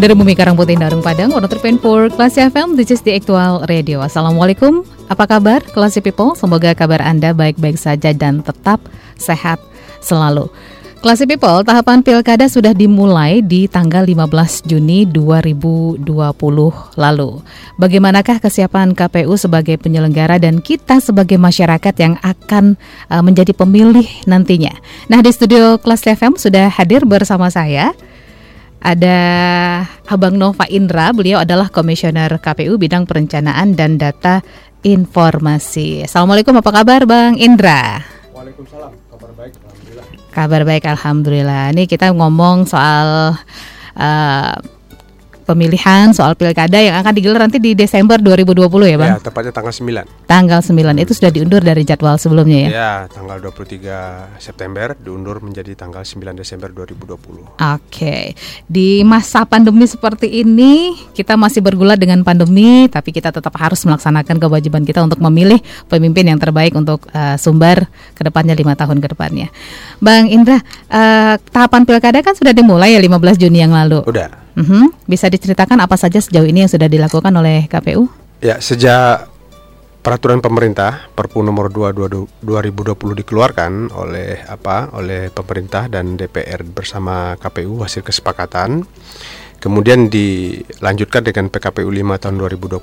Dari Bumi Karangputih Darung Padang, 103.4 Kelas FM, this is the actual radio. Assalamualaikum, apa kabar Kelas People? Semoga kabar Anda baik-baik saja dan tetap sehat selalu. Klasi People, tahapan pilkada sudah dimulai di tanggal 15 Juni 2020 lalu. Bagaimanakah kesiapan KPU sebagai penyelenggara dan kita sebagai masyarakat yang akan uh, menjadi pemilih nantinya? Nah, di studio Kelas FM sudah hadir bersama saya ada Abang Nova Indra, beliau adalah Komisioner KPU bidang perencanaan dan data informasi. Assalamualaikum, apa kabar Bang Indra? Waalaikumsalam, kabar baik. Kabar baik, alhamdulillah. Ini kita ngomong soal uh, pemilihan soal pilkada yang akan digelar nanti di Desember 2020 ya Bang? Ya, tepatnya tanggal 9 Tanggal 9, itu sudah diundur dari jadwal sebelumnya ya? Ya, tanggal 23 September diundur menjadi tanggal 9 Desember 2020 Oke, di masa pandemi seperti ini kita masih bergulat dengan pandemi Tapi kita tetap harus melaksanakan kewajiban kita untuk memilih pemimpin yang terbaik untuk uh, sumber ke depannya lima tahun ke depannya Bang Indra, uh, tahapan pilkada kan sudah dimulai ya 15 Juni yang lalu. Udah Uh-huh. Bisa diceritakan apa saja sejauh ini yang sudah dilakukan oleh KPU? Ya, sejak peraturan pemerintah Perpu nomor 2 2020 dikeluarkan oleh apa? oleh pemerintah dan DPR bersama KPU hasil kesepakatan. Kemudian dilanjutkan dengan PKPU 5 tahun 2020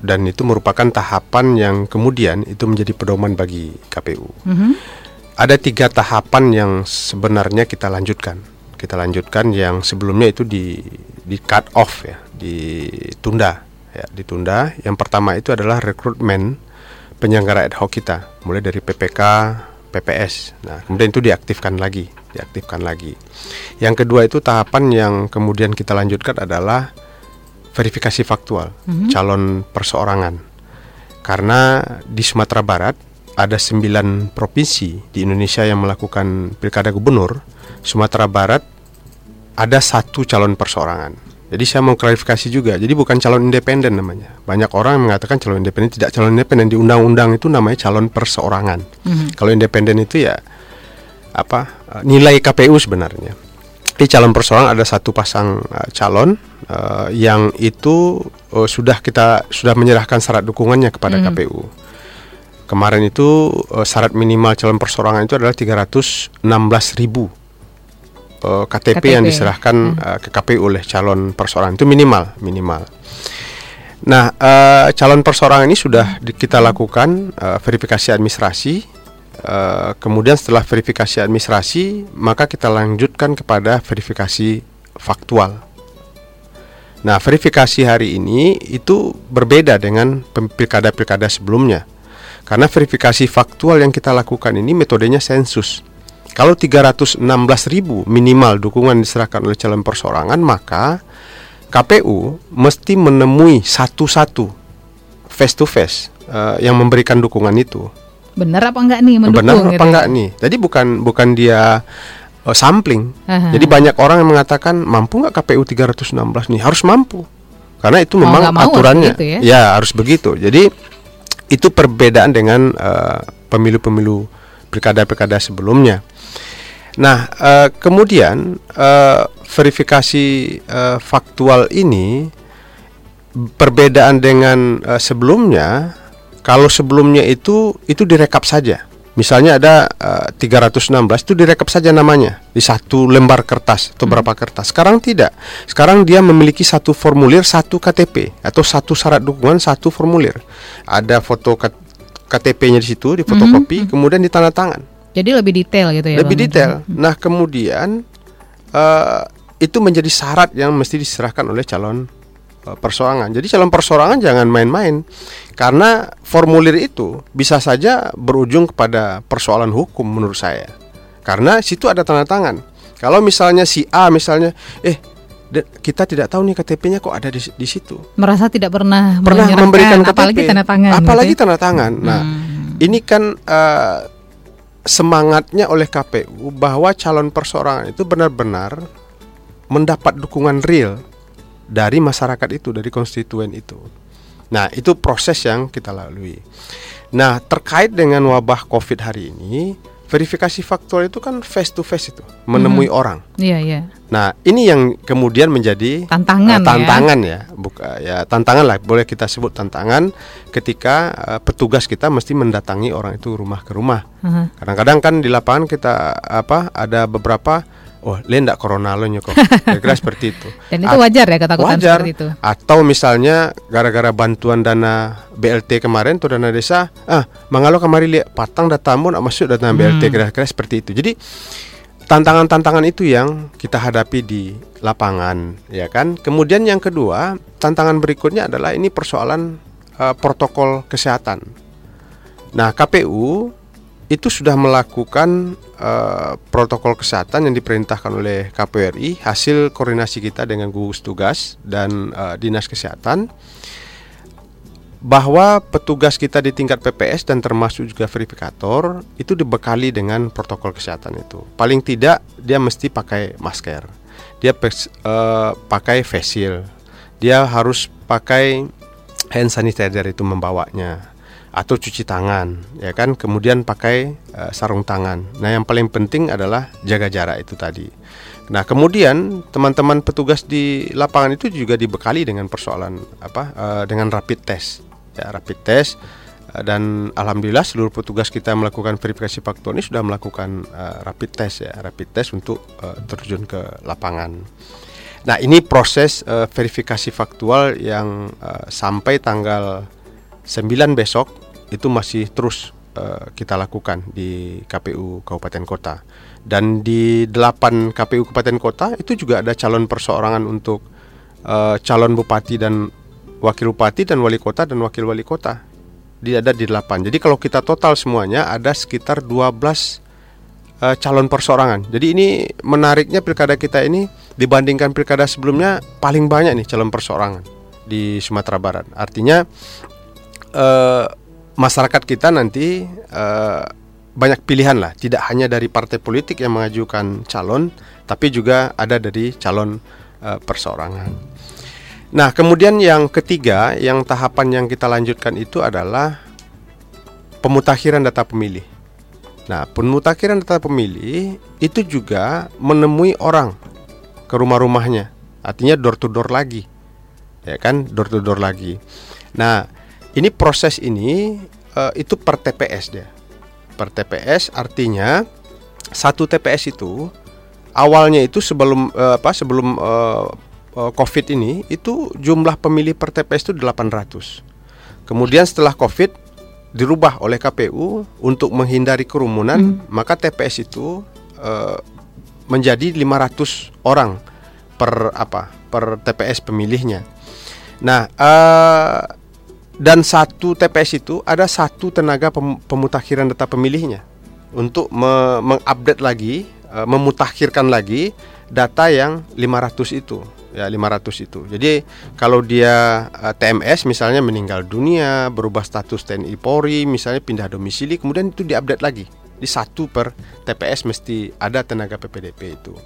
dan itu merupakan tahapan yang kemudian itu menjadi pedoman bagi KPU. Uh-huh. Ada tiga tahapan yang sebenarnya kita lanjutkan kita lanjutkan yang sebelumnya itu di di cut off ya, ditunda ya, ditunda. Yang pertama itu adalah rekrutmen penyelenggara ad hoc kita, mulai dari PPK, PPS. Nah, kemudian itu diaktifkan lagi, diaktifkan lagi. Yang kedua itu tahapan yang kemudian kita lanjutkan adalah verifikasi faktual mm -hmm. calon perseorangan. Karena di Sumatera Barat ada sembilan provinsi di Indonesia yang melakukan pilkada gubernur Sumatera Barat ada satu calon perseorangan. Jadi saya mau klarifikasi juga. Jadi bukan calon independen namanya. Banyak orang yang mengatakan calon independen tidak calon independen di undang-undang itu namanya calon perseorangan. Mm-hmm. Kalau independen itu ya apa nilai KPU sebenarnya. Di calon perseorangan ada satu pasang uh, calon uh, yang itu uh, sudah kita sudah menyerahkan syarat dukungannya kepada mm-hmm. KPU. Kemarin itu uh, syarat minimal calon perseorangan itu adalah 316 ribu uh, eh, KTP, KTP yang diserahkan hmm. uh, ke KPU oleh calon perseorangan itu minimal minimal. Nah, uh, calon perseorangan ini sudah di, kita lakukan uh, verifikasi administrasi. Uh, kemudian setelah verifikasi administrasi, maka kita lanjutkan kepada verifikasi faktual. Nah, verifikasi hari ini itu berbeda dengan pilkada-pilkada sebelumnya. Karena verifikasi faktual yang kita lakukan ini metodenya sensus. Kalau 316 ribu minimal dukungan diserahkan oleh calon persorangan maka KPU mesti menemui satu-satu face to face uh, yang memberikan dukungan itu. Benar apa enggak nih mendukung? Benar apa gitu? enggak nih? Jadi bukan bukan dia uh, sampling. Uh-huh. Jadi banyak orang yang mengatakan mampu nggak KPU 316 nih? Harus mampu. Karena itu memang mau aturannya. ya? ya harus begitu. Jadi itu perbedaan dengan uh, pemilu-pemilu pilkada-pilkada sebelumnya. Nah, uh, kemudian uh, verifikasi uh, faktual ini perbedaan dengan uh, sebelumnya. Kalau sebelumnya itu itu direkap saja. Misalnya ada uh, 316 itu direkap saja namanya di satu lembar kertas atau hmm. berapa kertas. Sekarang tidak. Sekarang dia memiliki satu formulir satu KTP atau satu syarat dukungan satu formulir. Ada foto KTP-nya di situ, di fotokopi, -hmm. kemudian ditandatangan. Jadi lebih detail gitu ya. Lebih bang? detail. Nah kemudian uh, itu menjadi syarat yang mesti diserahkan oleh calon persorangan. Jadi calon persorangan jangan main-main karena formulir itu bisa saja berujung kepada persoalan hukum menurut saya. Karena situ ada tanda tangan. Kalau misalnya si A misalnya, eh kita tidak tahu nih KTP-nya kok ada di, di situ. Merasa tidak pernah pernah memberikan KTP, apalagi tanda tangan. Apalagi gitu ya? tanda tangan. Nah, hmm. ini kan uh, semangatnya oleh KPU bahwa calon perseorangan itu benar-benar mendapat dukungan real dari masyarakat itu, dari konstituen itu. Nah, itu proses yang kita lalui. Nah, terkait dengan wabah Covid hari ini, verifikasi faktual itu kan face to face itu, menemui Mhm. orang. Iya, iya. Nah, ini yang kemudian menjadi Tantangan eh, ya. tantangan ya, buka ya tantangan lah, boleh kita sebut tantangan ketika eh, petugas kita mesti mendatangi orang itu rumah ke rumah. Kadang-kadang kan di lapangan kita apa ada beberapa oh, le ndak corona lo nyokok. Kira-kira seperti itu. Dan itu wajar ya ketakutan wajar. seperti itu. Atau misalnya gara-gara bantuan dana BLT kemarin tuh dana desa, ah mangalo kemari lihat patang datamu nak masuk dana BLT Hmm. kira-kira seperti itu. Jadi tantangan-tantangan itu yang kita hadapi di lapangan, ya kan. Kemudian yang kedua, tantangan berikutnya adalah ini persoalan eh, protokol kesehatan. Nah, KPU itu sudah melakukan eh, protokol kesehatan yang diperintahkan oleh KPU RI hasil koordinasi kita dengan gugus tugas dan eh, dinas kesehatan bahwa petugas kita di tingkat PPS dan termasuk juga verifikator itu dibekali dengan protokol kesehatan itu. Paling tidak dia mesti pakai masker, dia eh, pakai face shield, dia harus pakai hand sanitizer itu membawanya atau cuci tangan ya kan? Kemudian pakai eh, sarung tangan. Nah yang paling penting adalah jaga jarak itu tadi. Nah kemudian teman-teman petugas di lapangan itu juga dibekali dengan persoalan apa eh, dengan rapid test ya rapid test. Eh, dan alhamdulillah seluruh petugas kita melakukan verifikasi faktual ini sudah melakukan eh, rapid test ya. Rapid test untuk eh, terjun ke lapangan. Nah, ini proses eh, verifikasi faktual yang eh, sampai tanggal 9 besok itu masih terus eh, kita lakukan di KPU Kabupaten Kota. Dan di 8 KPU Kabupaten Kota itu juga ada calon perseorangan untuk eh, calon bupati dan wakil bupati dan wali kota dan wakil wali kota. Dia ada di 8. Jadi kalau kita total semuanya ada sekitar 12 eh, calon perseorangan. Jadi ini menariknya pilkada kita ini dibandingkan pilkada sebelumnya paling banyak nih calon perseorangan di Sumatera Barat. Artinya eh, masyarakat kita nanti eh, banyak pilihan lah, tidak hanya dari partai politik yang mengajukan calon, tapi juga ada dari calon eh, perseorangan. Nah, kemudian yang ketiga, yang tahapan yang kita lanjutkan itu adalah pemutakhiran data pemilih. Nah, pemutakhiran data pemilih itu juga menemui orang ke rumah-rumahnya. Artinya door to door lagi. Ya kan, door to door lagi. Nah, ini proses ini eh, itu per TPS dia. Per TPS artinya satu TPS itu awalnya itu sebelum eh, apa sebelum eh, eh, Covid ini itu jumlah pemilih per TPS itu 800. Kemudian setelah Covid dirubah oleh KPU untuk menghindari kerumunan, maka TPS itu eh, menjadi 500 orang per apa? per TPS pemilihnya. Nah, eh, dan satu TPS itu ada satu tenaga pem- pemutakhiran data pemilihnya untuk me- mengupdate lagi, eh, memutakhirkan lagi data yang 500 itu. Ya, 500 itu. Jadi kalau dia eh, TMS misalnya meninggal dunia, berubah status TNI Polri, misalnya pindah domisili, kemudian itu diupdate lagi. Di satu per TPS mesti ada tenaga PPDP itu.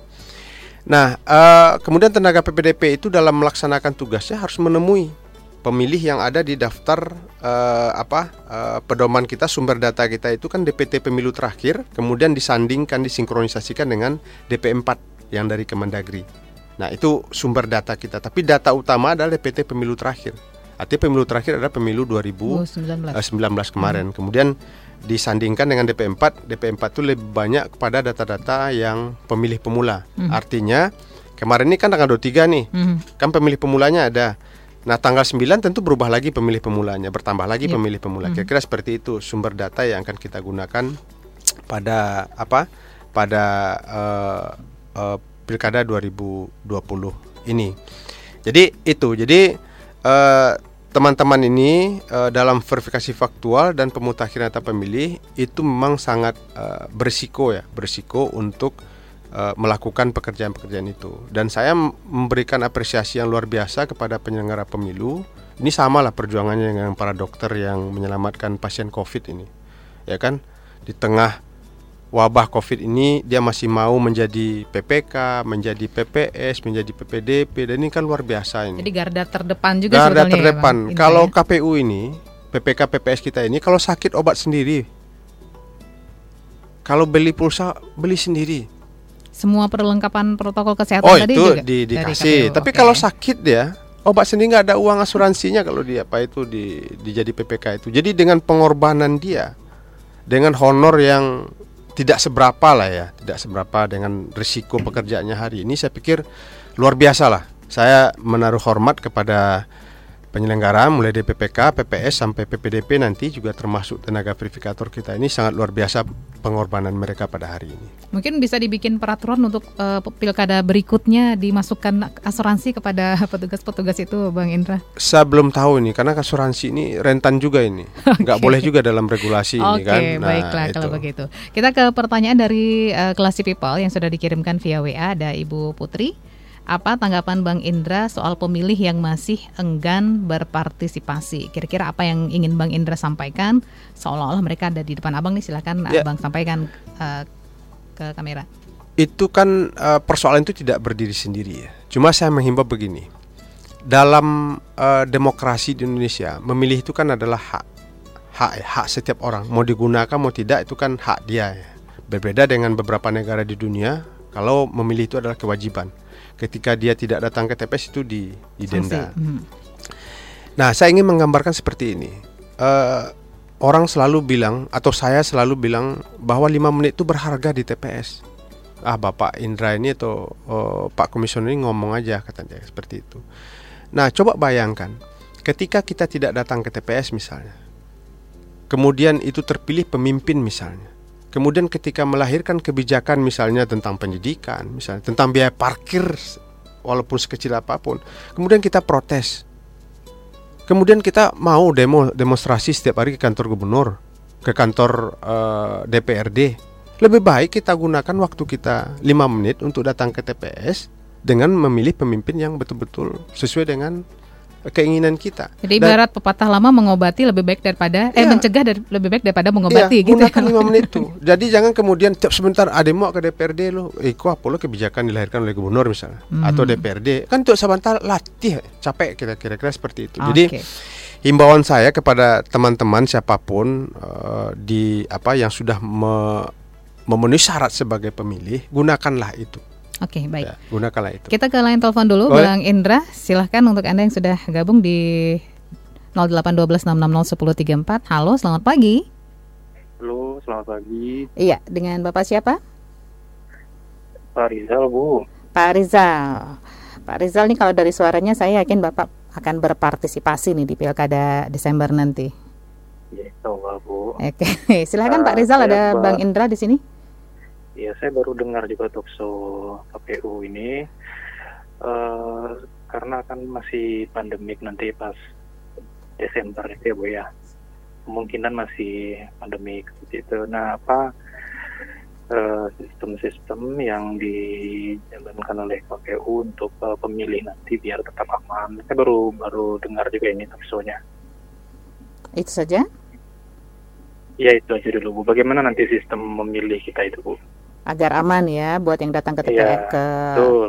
Nah, eh, kemudian tenaga PPDP itu dalam melaksanakan tugasnya harus menemui pemilih yang ada di daftar eh, apa eh, pedoman kita sumber data kita itu kan DPT pemilu terakhir, kemudian disandingkan disinkronisasikan dengan DP4 yang dari Kemendagri. Nah, itu sumber data kita, tapi data utama adalah DPT pemilu terakhir. Artinya pemilu terakhir adalah pemilu 2019 2019. kemarin. Kemudian disandingkan dengan DP4, DP4 itu lebih banyak kepada data-data yang pemilih pemula. Artinya kemarin ini kan tanggal 23 nih. Mhm. Kan pemilih pemulanya ada. Nah, tanggal 9 tentu berubah lagi pemilih pemulanya, bertambah lagi Yep. pemilih pemula. Kira-kira seperti itu sumber data yang akan kita gunakan pada apa? Pada eh, eh, Pilkada 2020 ini. Jadi itu. Jadi eh, teman-teman ini eh, dalam verifikasi faktual dan pemutakhiran data pemilih itu memang sangat eh, berisiko ya, berisiko untuk eh, melakukan pekerjaan-pekerjaan itu. Dan saya memberikan apresiasi yang luar biasa kepada penyelenggara pemilu. Ini sama lah perjuangannya dengan para dokter yang menyelamatkan pasien COVID ini, ya kan? Di tengah wabah COVID ini dia masih mau menjadi PPK, menjadi PPS, menjadi PPDP dan ini kan luar biasa ini. Jadi garda terdepan juga Garda ya, terdepan. Bang Indra kalau ya. KPU ini, PPK PPS kita ini kalau sakit obat sendiri. Kalau beli pulsa beli sendiri. Semua perlengkapan protokol kesehatan Oh tadi itu juga di, dari dikasih. Tapi Oke. kalau sakit dia obat sendiri nggak ada uang asuransinya kalau dia apa itu di dijadi PPK itu. Jadi dengan pengorbanan dia, dengan honor yang tidak seberapa lah ya, tidak seberapa dengan risiko pekerjaannya hari ini, saya pikir luar biasa lah. Saya menaruh hormat kepada penyelenggara mulai dari PPK, PPS sampai PPDP nanti juga termasuk tenaga verifikator kita ini sangat luar biasa pengorbanan mereka pada hari ini. Mungkin bisa dibikin peraturan untuk eh, pilkada berikutnya dimasukkan asuransi kepada petugas-petugas itu, Bang Indra. Saya belum tahu ini karena asuransi ini rentan juga ini, nggak boleh juga dalam regulasi Oke, ini kan. baiklah kalau begitu. Kita ke pertanyaan dari uh, Classy People yang sudah dikirimkan via WA ada Ibu Putri. Apa tanggapan Bang Indra soal pemilih yang masih enggan berpartisipasi? Kira-kira apa yang ingin Bang Indra sampaikan? Seolah-olah mereka ada di depan Abang nih, silakan Ya. Abang sampaikan uh, ke kamera. Itu kan eh, persoalan itu tidak berdiri sendiri ya. Cuma saya menghimbau begini, dalam eh, demokrasi di Indonesia memilih itu kan adalah hak hak hak setiap orang mau digunakan mau tidak itu kan hak dia ya. berbeda dengan beberapa negara di dunia kalau memilih itu adalah kewajiban ketika dia tidak datang ke TPS itu di didenda. Hmm. Nah, saya ingin menggambarkan seperti ini. Eh, orang selalu bilang atau saya selalu bilang bahwa lima menit itu berharga di TPS. Ah, Bapak Indra ini atau eh, Pak Komisioner ini ngomong aja katanya seperti itu. Nah, coba bayangkan ketika kita tidak datang ke TPS misalnya. Kemudian itu terpilih pemimpin misalnya. Kemudian ketika melahirkan kebijakan misalnya tentang pendidikan, misalnya tentang biaya parkir walaupun sekecil apa pun, kemudian kita protes. Kemudian kita mau demo demonstrasi setiap hari ke kantor gubernur, ke kantor eh, DPRD. Lebih baik kita gunakan waktu kita 5 menit untuk datang ke TPS dengan memilih pemimpin yang betul-betul sesuai dengan keinginan kita. Jadi Dan- ibarat pepatah lama mengobati lebih baik daripada eh Iya. mencegah dari, lebih baik daripada mengobati Iya, gitu. gunakan lima menit tuh. Jadi jangan kemudian tiap sebentar ada mau ke DPRD lo, eh kok apa lo kebijakan dilahirkan oleh gubernur misalnya Hmm. atau DPRD kan untuk sebentar latih capek kita kira-kira seperti itu. Oke. Jadi himbauan saya kepada teman-teman siapa pun eh, di apa yang sudah me- memenuhi syarat sebagai pemilih gunakanlah itu. Oke, baik. Ya, gunakanlah itu. Kita ke line telepon dulu Boleh. Bang Indra. Silahkan untuk Anda yang sudah gabung di 08126601034. Halo, selamat pagi. Halo, selamat pagi. Iya, dengan Bapak siapa? Pak Rizal, Bu. Pak Rizal. Pak Rizal nih kalau dari suaranya saya yakin Bapak akan berpartisipasi nih di Pilkada Desember nanti. Ya, Bu. Oke, silahkan Ah, Pak Rizal saya ada Pak- Bang Indra di sini. Ya, saya baru dengar juga talkshow KPU ini. eh karena kan masih pandemik nanti pas Desember itu ya, Bu ya. Kemungkinan masih pandemik seperti itu. Nah, apa eh, sistem-sistem yang dijalankan oleh KPU untuk eh, pemilih nanti biar tetap aman. Saya baru baru dengar juga ini talkshow-nya. Itu saja. Ya itu aja dulu Bu. Bagaimana nanti sistem memilih kita itu Bu? Agar aman ya buat yang datang ke TPS Iya, ke Betul.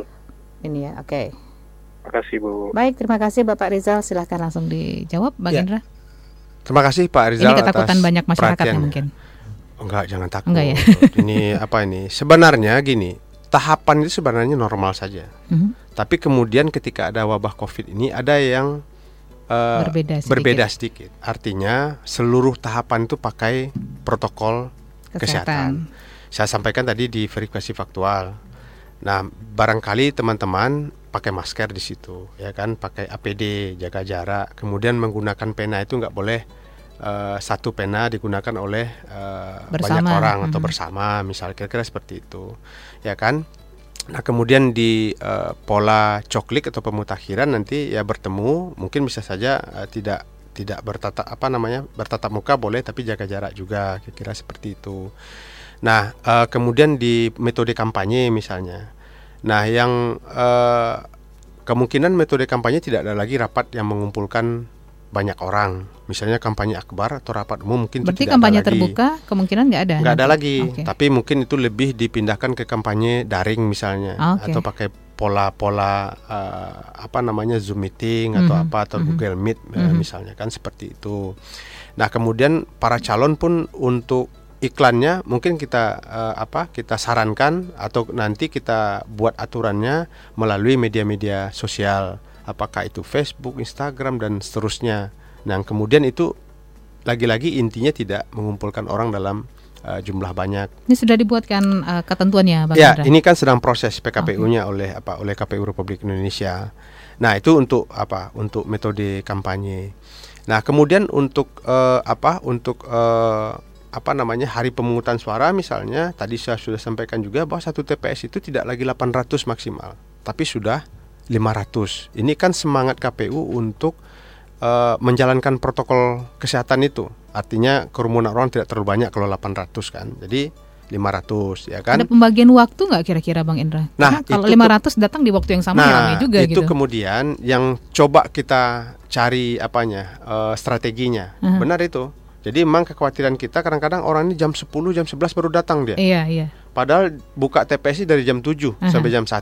ini ya. Oke. Terima kasih Bu. Baik, terima kasih Bapak Rizal. Silahkan langsung dijawab Bang Ya, Indra. Terima kasih Pak Rizal Ini ketakutan atas banyak masyarakat ya mungkin. Oh, Enggak, jangan takut. Enggak ya? ini apa ini? Sebenarnya gini, tahapan itu sebenarnya normal saja. Mhm. Tapi kemudian ketika ada wabah Covid ini ada yang eh, Berbeda sedikit. berbeda sedikit. Artinya seluruh tahapan itu pakai protokol kesehatan. Saya sampaikan tadi di verifikasi faktual. Nah, barangkali teman-teman pakai masker di situ, ya kan, pakai APD, jaga jarak. Kemudian menggunakan pena itu nggak boleh eh, satu pena digunakan oleh eh, banyak orang atau Mhm. bersama, misal kira-kira seperti itu, ya kan. Nah, kemudian di eh, pola coklik atau pemutakhiran nanti ya bertemu, mungkin bisa saja eh, tidak tidak bertatap apa namanya bertatap muka boleh, tapi jaga jarak juga, kira-kira seperti itu. Nah, eh, kemudian di metode kampanye misalnya. Nah, yang eh, kemungkinan metode kampanye tidak ada lagi rapat yang mengumpulkan banyak orang. Misalnya kampanye akbar atau rapat umum mungkin Berarti tidak kampanye ada lagi. terbuka kemungkinan nggak ada. Nggak ada lagi, Oke. tapi mungkin itu lebih dipindahkan ke kampanye daring misalnya Oke. atau pakai pola-pola eh, apa namanya Zoom meeting atau Mhm, apa atau mhm. Google Meet eh, Mhm. misalnya kan seperti itu. Nah, kemudian para calon pun untuk iklannya mungkin kita uh, apa kita sarankan atau nanti kita buat aturannya melalui media-media sosial apakah itu Facebook, Instagram dan seterusnya. Nah, kemudian itu lagi-lagi intinya tidak mengumpulkan orang dalam uh, jumlah banyak. Ini sudah dibuatkan uh, ketentuannya, Bang Ya, Indra? ini kan sedang proses PKPU-nya okay. oleh apa oleh KPU Republik Indonesia. Nah, itu untuk apa? Untuk metode kampanye. Nah, kemudian untuk uh, apa? Untuk uh, apa namanya hari pemungutan suara misalnya tadi saya sudah sampaikan juga bahwa satu TPS itu tidak lagi 800 maksimal, tapi sudah 500. Ini kan semangat KPU untuk uh, menjalankan protokol kesehatan itu. Artinya kerumunan orang tidak terlalu banyak kalau 800 kan. Jadi 500 ya kan. Ada pembagian waktu nggak kira-kira Bang Indra? Nah, Karena kalau 500 datang di waktu yang sama nah, ya juga itu gitu. kemudian yang coba kita cari apanya uh, strateginya. Uh -huh. Benar itu. Jadi memang kekhawatiran kita kadang-kadang orang ini jam 10, jam 11 baru datang dia. Iya, iya. Padahal buka TPS dari jam 7 uh -huh. sampai jam 1.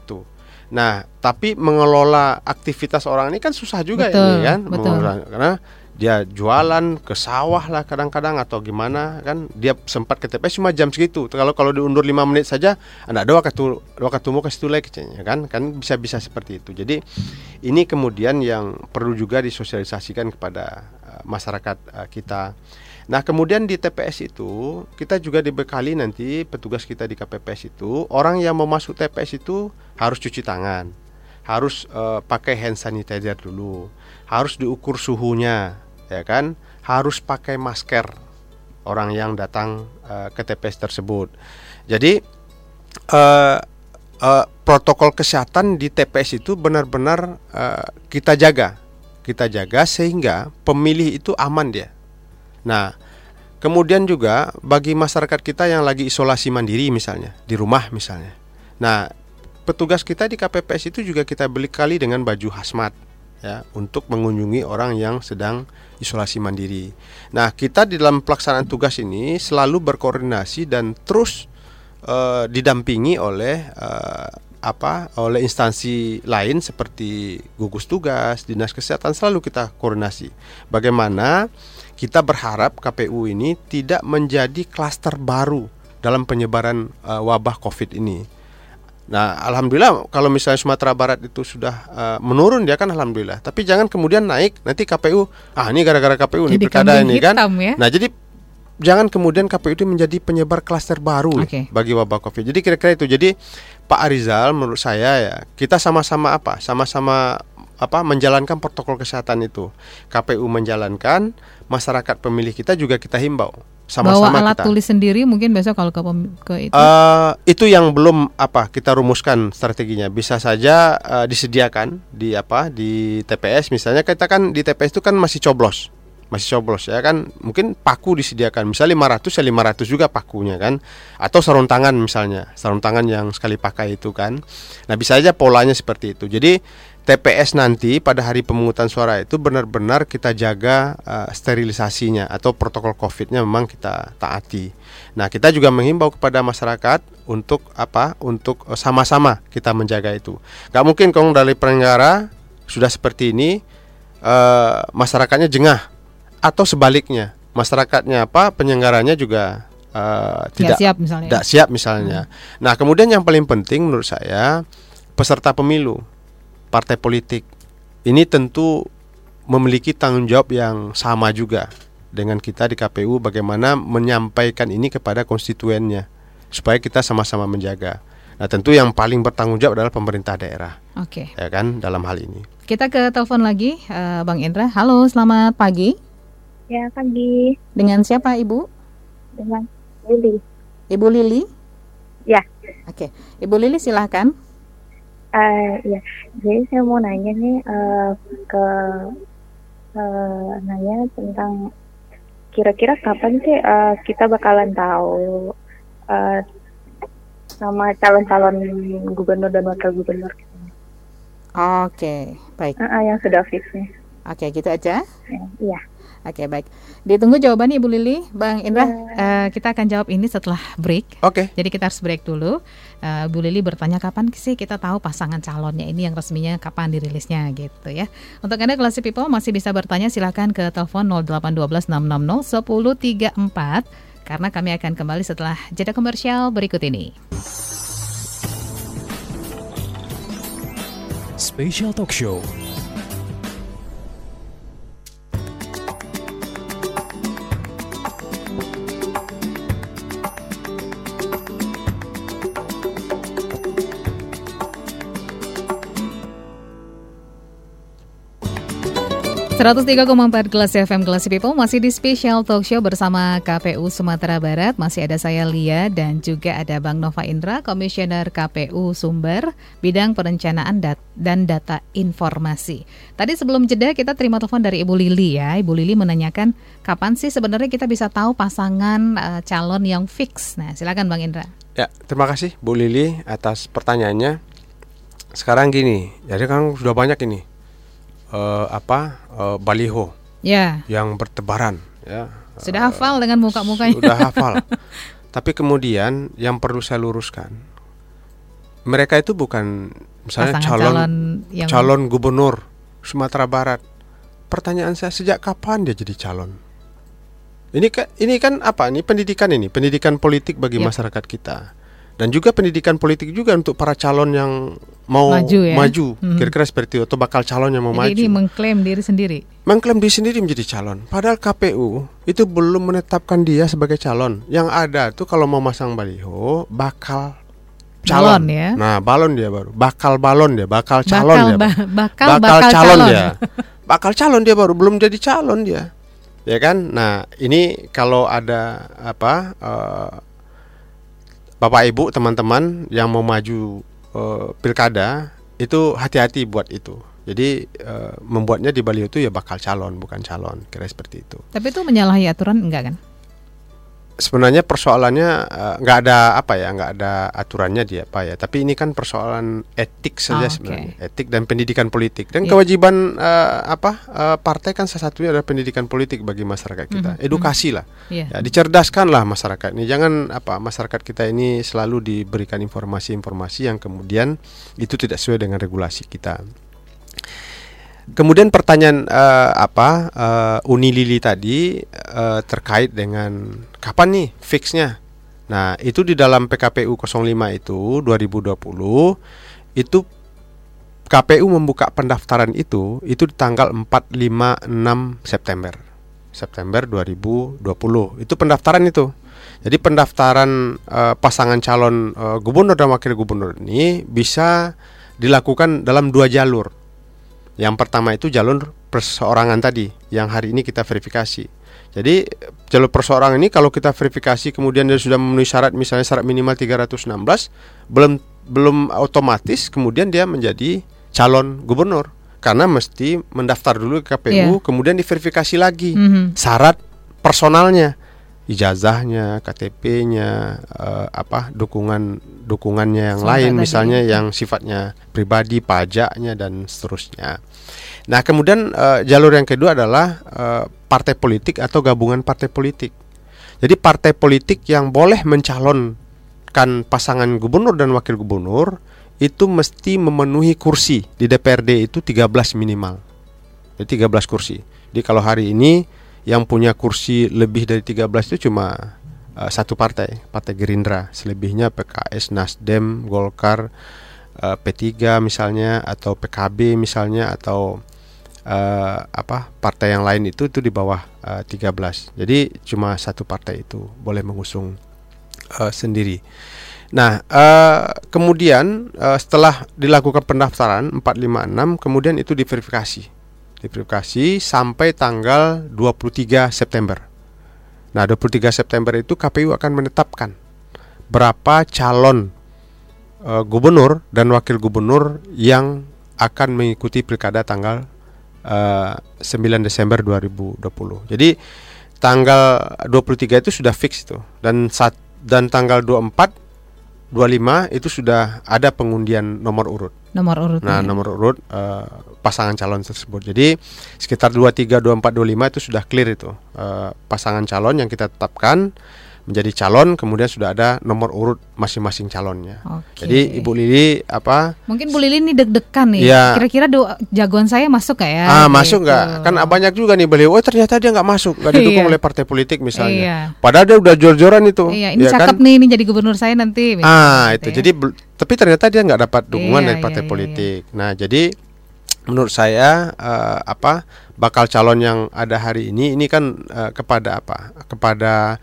Nah, tapi mengelola aktivitas orang ini kan susah juga betul, ini kan, betul. Mengelola, karena dia jualan ke sawah lah kadang-kadang atau gimana kan dia sempat ke TPS cuma jam segitu kalau kalau diundur lima menit saja anda ada waktu waktu mau ke situ lagi ya kan kan bisa bisa seperti itu jadi ini kemudian yang perlu juga disosialisasikan kepada uh, masyarakat uh, kita Nah, kemudian di TPS itu kita juga dibekali nanti petugas kita di KPPS itu orang yang mau masuk TPS itu harus cuci tangan, harus uh, pakai hand sanitizer dulu, harus diukur suhunya, ya kan? Harus pakai masker orang yang datang uh, ke TPS tersebut. Jadi uh, uh, protokol kesehatan di TPS itu benar-benar uh, kita jaga, kita jaga sehingga pemilih itu aman dia Nah, kemudian juga bagi masyarakat kita yang lagi isolasi mandiri misalnya, di rumah misalnya. Nah, petugas kita di KPPS itu juga kita beli kali dengan baju hazmat ya untuk mengunjungi orang yang sedang isolasi mandiri. Nah, kita di dalam pelaksanaan tugas ini selalu berkoordinasi dan terus uh, didampingi oleh uh, apa oleh instansi lain seperti gugus tugas, dinas kesehatan selalu kita koordinasi. Bagaimana kita berharap KPU ini tidak menjadi klaster baru dalam penyebaran uh, wabah Covid ini. Nah, alhamdulillah kalau misalnya Sumatera Barat itu sudah uh, menurun ya kan alhamdulillah. Tapi jangan kemudian naik nanti KPU ah ini gara-gara KPU jadi nih pilkada ini kan. Ya? Nah, jadi jangan kemudian KPU itu menjadi penyebar klaster baru okay. bagi wabah Covid. Jadi kira-kira itu. Jadi Pak Arizal menurut saya ya kita sama-sama apa? Sama-sama apa menjalankan protokol kesehatan itu. KPU menjalankan, masyarakat pemilih kita juga kita himbau. Sama-sama Bawa alat kita. tulis sendiri mungkin besok kalau ke, ke itu. Uh, itu yang belum apa kita rumuskan strateginya. Bisa saja uh, disediakan di apa di TPS misalnya kita kan di TPS itu kan masih coblos. Masih coblos ya kan? Mungkin paku disediakan. Misalnya 500 ya 500 juga pakunya kan? Atau sarung tangan misalnya. Sarung tangan yang sekali pakai itu kan? Nah bisa aja polanya seperti itu. Jadi TPS nanti pada hari pemungutan suara itu benar-benar kita jaga uh, sterilisasinya atau protokol COVID-nya memang kita taati. Nah, kita juga menghimbau kepada masyarakat untuk apa? Untuk uh, sama-sama kita menjaga itu. Gak mungkin kalau dari penyelenggara sudah seperti ini uh, masyarakatnya jengah atau sebaliknya masyarakatnya apa penyelenggaranya juga uh, tidak siap misalnya. Tidak siap misalnya. Hmm. Nah, kemudian yang paling penting menurut saya peserta pemilu partai politik ini tentu memiliki tanggung jawab yang sama juga dengan kita di KPU bagaimana menyampaikan ini kepada konstituennya supaya kita sama-sama menjaga. Nah, tentu yang paling bertanggung jawab adalah pemerintah daerah. Oke. Okay. Ya kan dalam hal ini. Kita ke telepon lagi uh, Bang Indra. Halo, selamat pagi. Ya, pagi. Dengan siapa, Ibu? Dengan Lili. Ibu Lili? Ya. Oke. Ibu Lili silahkan. Uh, ya, jadi saya mau nanya nih uh, ke uh, nanya tentang kira-kira kapan sih uh, kita bakalan tahu uh, sama calon-calon gubernur dan wakil gubernur? Oke, okay, baik. Uh, uh, yang sudah fix nih. Oke, okay, gitu aja. Ya, iya. Oke baik, ditunggu jawabannya Ibu Lili, Bang Indra. Ya. Uh, kita akan jawab ini setelah break. Oke. Okay. Jadi kita harus break dulu. Uh, Bu Lili bertanya kapan sih kita tahu pasangan calonnya ini yang resminya kapan dirilisnya gitu ya. Untuk anda kelas people masih bisa bertanya silahkan ke telepon 0812 660 1034 Karena kami akan kembali setelah jeda komersial berikut ini. Special Talk Show empat Kelas FM Kelas People masih di Special Talk Show bersama KPU Sumatera Barat. Masih ada saya Lia dan juga ada Bang Nova Indra, Komisioner KPU Sumber, bidang perencanaan dat dan data informasi. Tadi sebelum jeda kita terima telepon dari Ibu Lili ya. Ibu Lili menanyakan kapan sih sebenarnya kita bisa tahu pasangan uh, calon yang fix. Nah, silakan Bang Indra. Ya, terima kasih Bu Lili atas pertanyaannya. Sekarang gini, jadi kan sudah banyak ini uh, apa uh, baliho ya. yang bertebaran ya. Sudah hafal dengan muka-mukanya. Sudah hafal. Tapi kemudian yang perlu saya luruskan mereka itu bukan misalnya Pasangan calon calon, yang... calon gubernur Sumatera Barat. Pertanyaan saya sejak kapan dia jadi calon? Ini kan ini kan apa? Ini pendidikan ini pendidikan politik bagi yep. masyarakat kita dan juga pendidikan politik juga untuk para calon yang mau maju, ya? maju hmm. kira-kira seperti itu atau bakal calon yang mau Jadi maju. Ini mengklaim diri sendiri. Mengklaim diri sendiri menjadi calon. Padahal KPU itu belum menetapkan dia sebagai calon. Yang ada tuh kalau mau masang baliho bakal calon. Balon ya. Nah, balon dia baru. Bakal balon dia, bakal calon bakal, dia. Ba bakal, bakal bakal calon, calon dia. bakal calon dia baru, belum jadi calon dia. Ya kan? Nah, ini kalau ada apa uh, Bapak Ibu, teman-teman yang mau maju uh, pilkada itu hati-hati buat itu. Jadi uh, membuatnya di Bali itu ya bakal calon bukan calon, kira seperti itu. Tapi itu menyalahi aturan enggak kan? Sebenarnya persoalannya eh, nggak uh, ada apa ya nggak ada aturannya dia apa ya tapi ini kan persoalan etik saja oh, sebenarnya okay. etik dan pendidikan politik dan yeah. kewajiban uh, apa uh, partai kan salah satunya adalah pendidikan politik bagi masyarakat kita mm -hmm. edukasi lah yeah. ya dicerdaskanlah masyarakat ini jangan apa masyarakat kita ini selalu diberikan informasi-informasi yang kemudian itu tidak sesuai dengan regulasi kita Kemudian pertanyaan uh, apa uh, Uni Lili tadi uh, terkait dengan kapan nih fixnya? Nah itu di dalam PKPU 05 itu 2020 itu KPU membuka pendaftaran itu itu di tanggal 4, 5, 6 September September 2020 itu pendaftaran itu. Jadi pendaftaran uh, pasangan calon uh, gubernur dan wakil gubernur ini bisa dilakukan dalam dua jalur yang pertama itu jalur perseorangan tadi yang hari ini kita verifikasi. Jadi jalur perseorangan ini kalau kita verifikasi kemudian dia sudah memenuhi syarat misalnya syarat minimal 316 belum belum otomatis kemudian dia menjadi calon gubernur karena mesti mendaftar dulu ke KPU yeah. kemudian diverifikasi lagi mm -hmm. syarat personalnya ijazahnya, KTP-nya, uh, apa dukungan dukungannya yang Sampai lain, tadi. misalnya yang sifatnya pribadi, pajaknya dan seterusnya. Nah, kemudian uh, jalur yang kedua adalah uh, partai politik atau gabungan partai politik. Jadi partai politik yang boleh mencalonkan pasangan gubernur dan wakil gubernur itu mesti memenuhi kursi di DPRD itu 13 minimal. Jadi 13 kursi. Jadi kalau hari ini yang punya kursi lebih dari 13 itu cuma uh, satu partai, Partai Gerindra. Selebihnya PKS, Nasdem, Golkar, uh, P3 misalnya atau PKB misalnya atau uh, apa partai yang lain itu itu di bawah uh, 13. Jadi cuma satu partai itu boleh mengusung uh, sendiri. Nah, uh, kemudian uh, setelah dilakukan pendaftaran 456 kemudian itu diverifikasi diverifikasi sampai tanggal 23 September. Nah, 23 September itu KPU akan menetapkan berapa calon e, gubernur dan wakil gubernur yang akan mengikuti pilkada tanggal e, 9 Desember 2020. Jadi tanggal 23 itu sudah fix itu dan saat dan tanggal 24 25 itu sudah ada pengundian nomor urut. Nomor urut. Nah, nomor urut uh, pasangan calon tersebut. Jadi sekitar 23, 24, 25 itu sudah clear itu uh, pasangan calon yang kita tetapkan. Menjadi calon kemudian sudah ada nomor urut masing-masing calonnya. Oke. Jadi Ibu Lili apa? Mungkin Bu Lili ini deg-degan nih. Iya. Kira-kira jagoan saya masuk gak ya? ah masuk Gitu. nggak? Kan banyak juga nih beliau. Oh ternyata dia nggak masuk, nggak didukung Iya. oleh partai politik misalnya. Iya. Padahal dia udah jor-joran itu. Iya, ini ya cakep kan? nih, ini jadi gubernur saya nanti. misalnya Ah gitu itu. ya. Jadi tapi ternyata dia nggak dapat dukungan Iya, dari partai iya, iya, politik. Nah jadi menurut saya eh, apa bakal calon yang ada hari ini ini kan eh, kepada apa? Kepada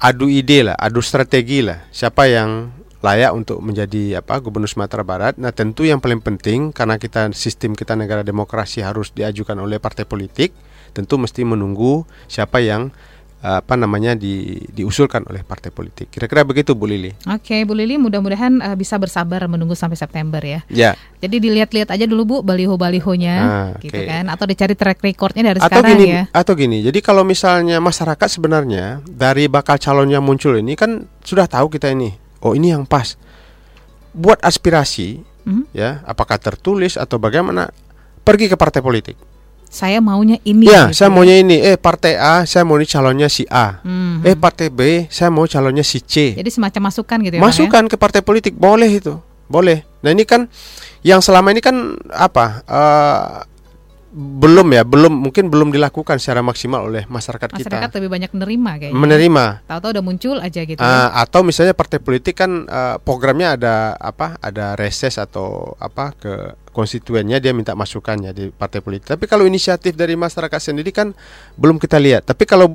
adu ide lah, adu strategi lah. Siapa yang layak untuk menjadi apa gubernur Sumatera Barat? Nah tentu yang paling penting karena kita sistem kita negara demokrasi harus diajukan oleh partai politik, tentu mesti menunggu siapa yang apa namanya di, diusulkan oleh partai politik. Kira-kira begitu Bu Lili. Oke, Bu Lili mudah-mudahan eh, bisa bersabar menunggu sampai September ya. Ya. Jadi dilihat-lihat aja dulu Bu baliho-balihonya Ah, gitu kan atau dicari track recordnya dari atau sekarang gini ya. atau gini jadi kalau misalnya masyarakat sebenarnya dari bakal calon yang muncul ini kan sudah tahu kita ini oh ini yang pas buat aspirasi Mhm. ya apakah tertulis atau bagaimana pergi ke partai politik Saya maunya ini. ya gitu saya maunya ini eh partai A saya mau ini calonnya si A Mhm. eh partai B saya mau calonnya si C Jadi semacam masukan gitu ya. Ya? masukkan ke partai politik boleh itu boleh nah ini kan yang selama ini kan apa eh, belum ya belum mungkin belum dilakukan secara maksimal oleh masyarakat, Masyarakat kita lebih banyak menerima kayaknya. menerima Tahu-tahu udah muncul aja gitu. Eh, ya. atau misalnya partai politik kan eh, programnya ada apa ada reses atau apa ke konstituennya dia minta masukannya di partai politik tapi kalau inisiatif dari masyarakat sendiri kan belum kita lihat tapi kalau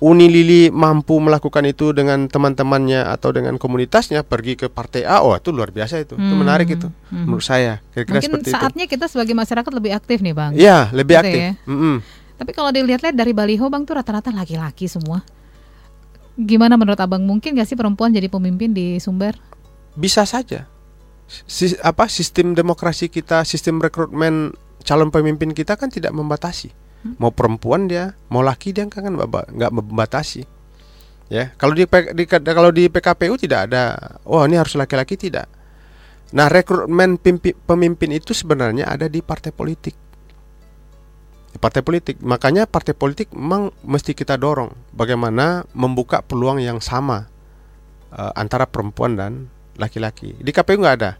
Uni Lili mampu melakukan itu dengan teman-temannya atau dengan komunitasnya pergi ke partai A, oh itu luar biasa itu, itu Hmm, menarik itu hmm. menurut saya. Kira-kira Mungkin seperti saatnya kita sebagai masyarakat lebih aktif nih Bang. itu. Iya, lebih Gitu aktif. ya. Mm-mm. Tapi kalau dilihat-lihat dari baliho Bang tuh rata-rata laki-laki semua. Gimana menurut Abang mungkin gak sih perempuan jadi pemimpin di Sumber? Bisa saja. Si- apa sistem demokrasi kita, sistem rekrutmen calon pemimpin kita kan tidak membatasi. Mau perempuan dia, mau laki dia kan ba- nggak membatasi. Ya, kalau di, di kalau di PKPU tidak ada, oh ini harus laki-laki tidak. Nah, rekrutmen pimpi- pemimpin itu sebenarnya ada di partai politik. Partai politik, makanya partai politik memang mesti kita dorong bagaimana membuka peluang yang sama eh, antara perempuan dan laki-laki. Di KPU nggak ada.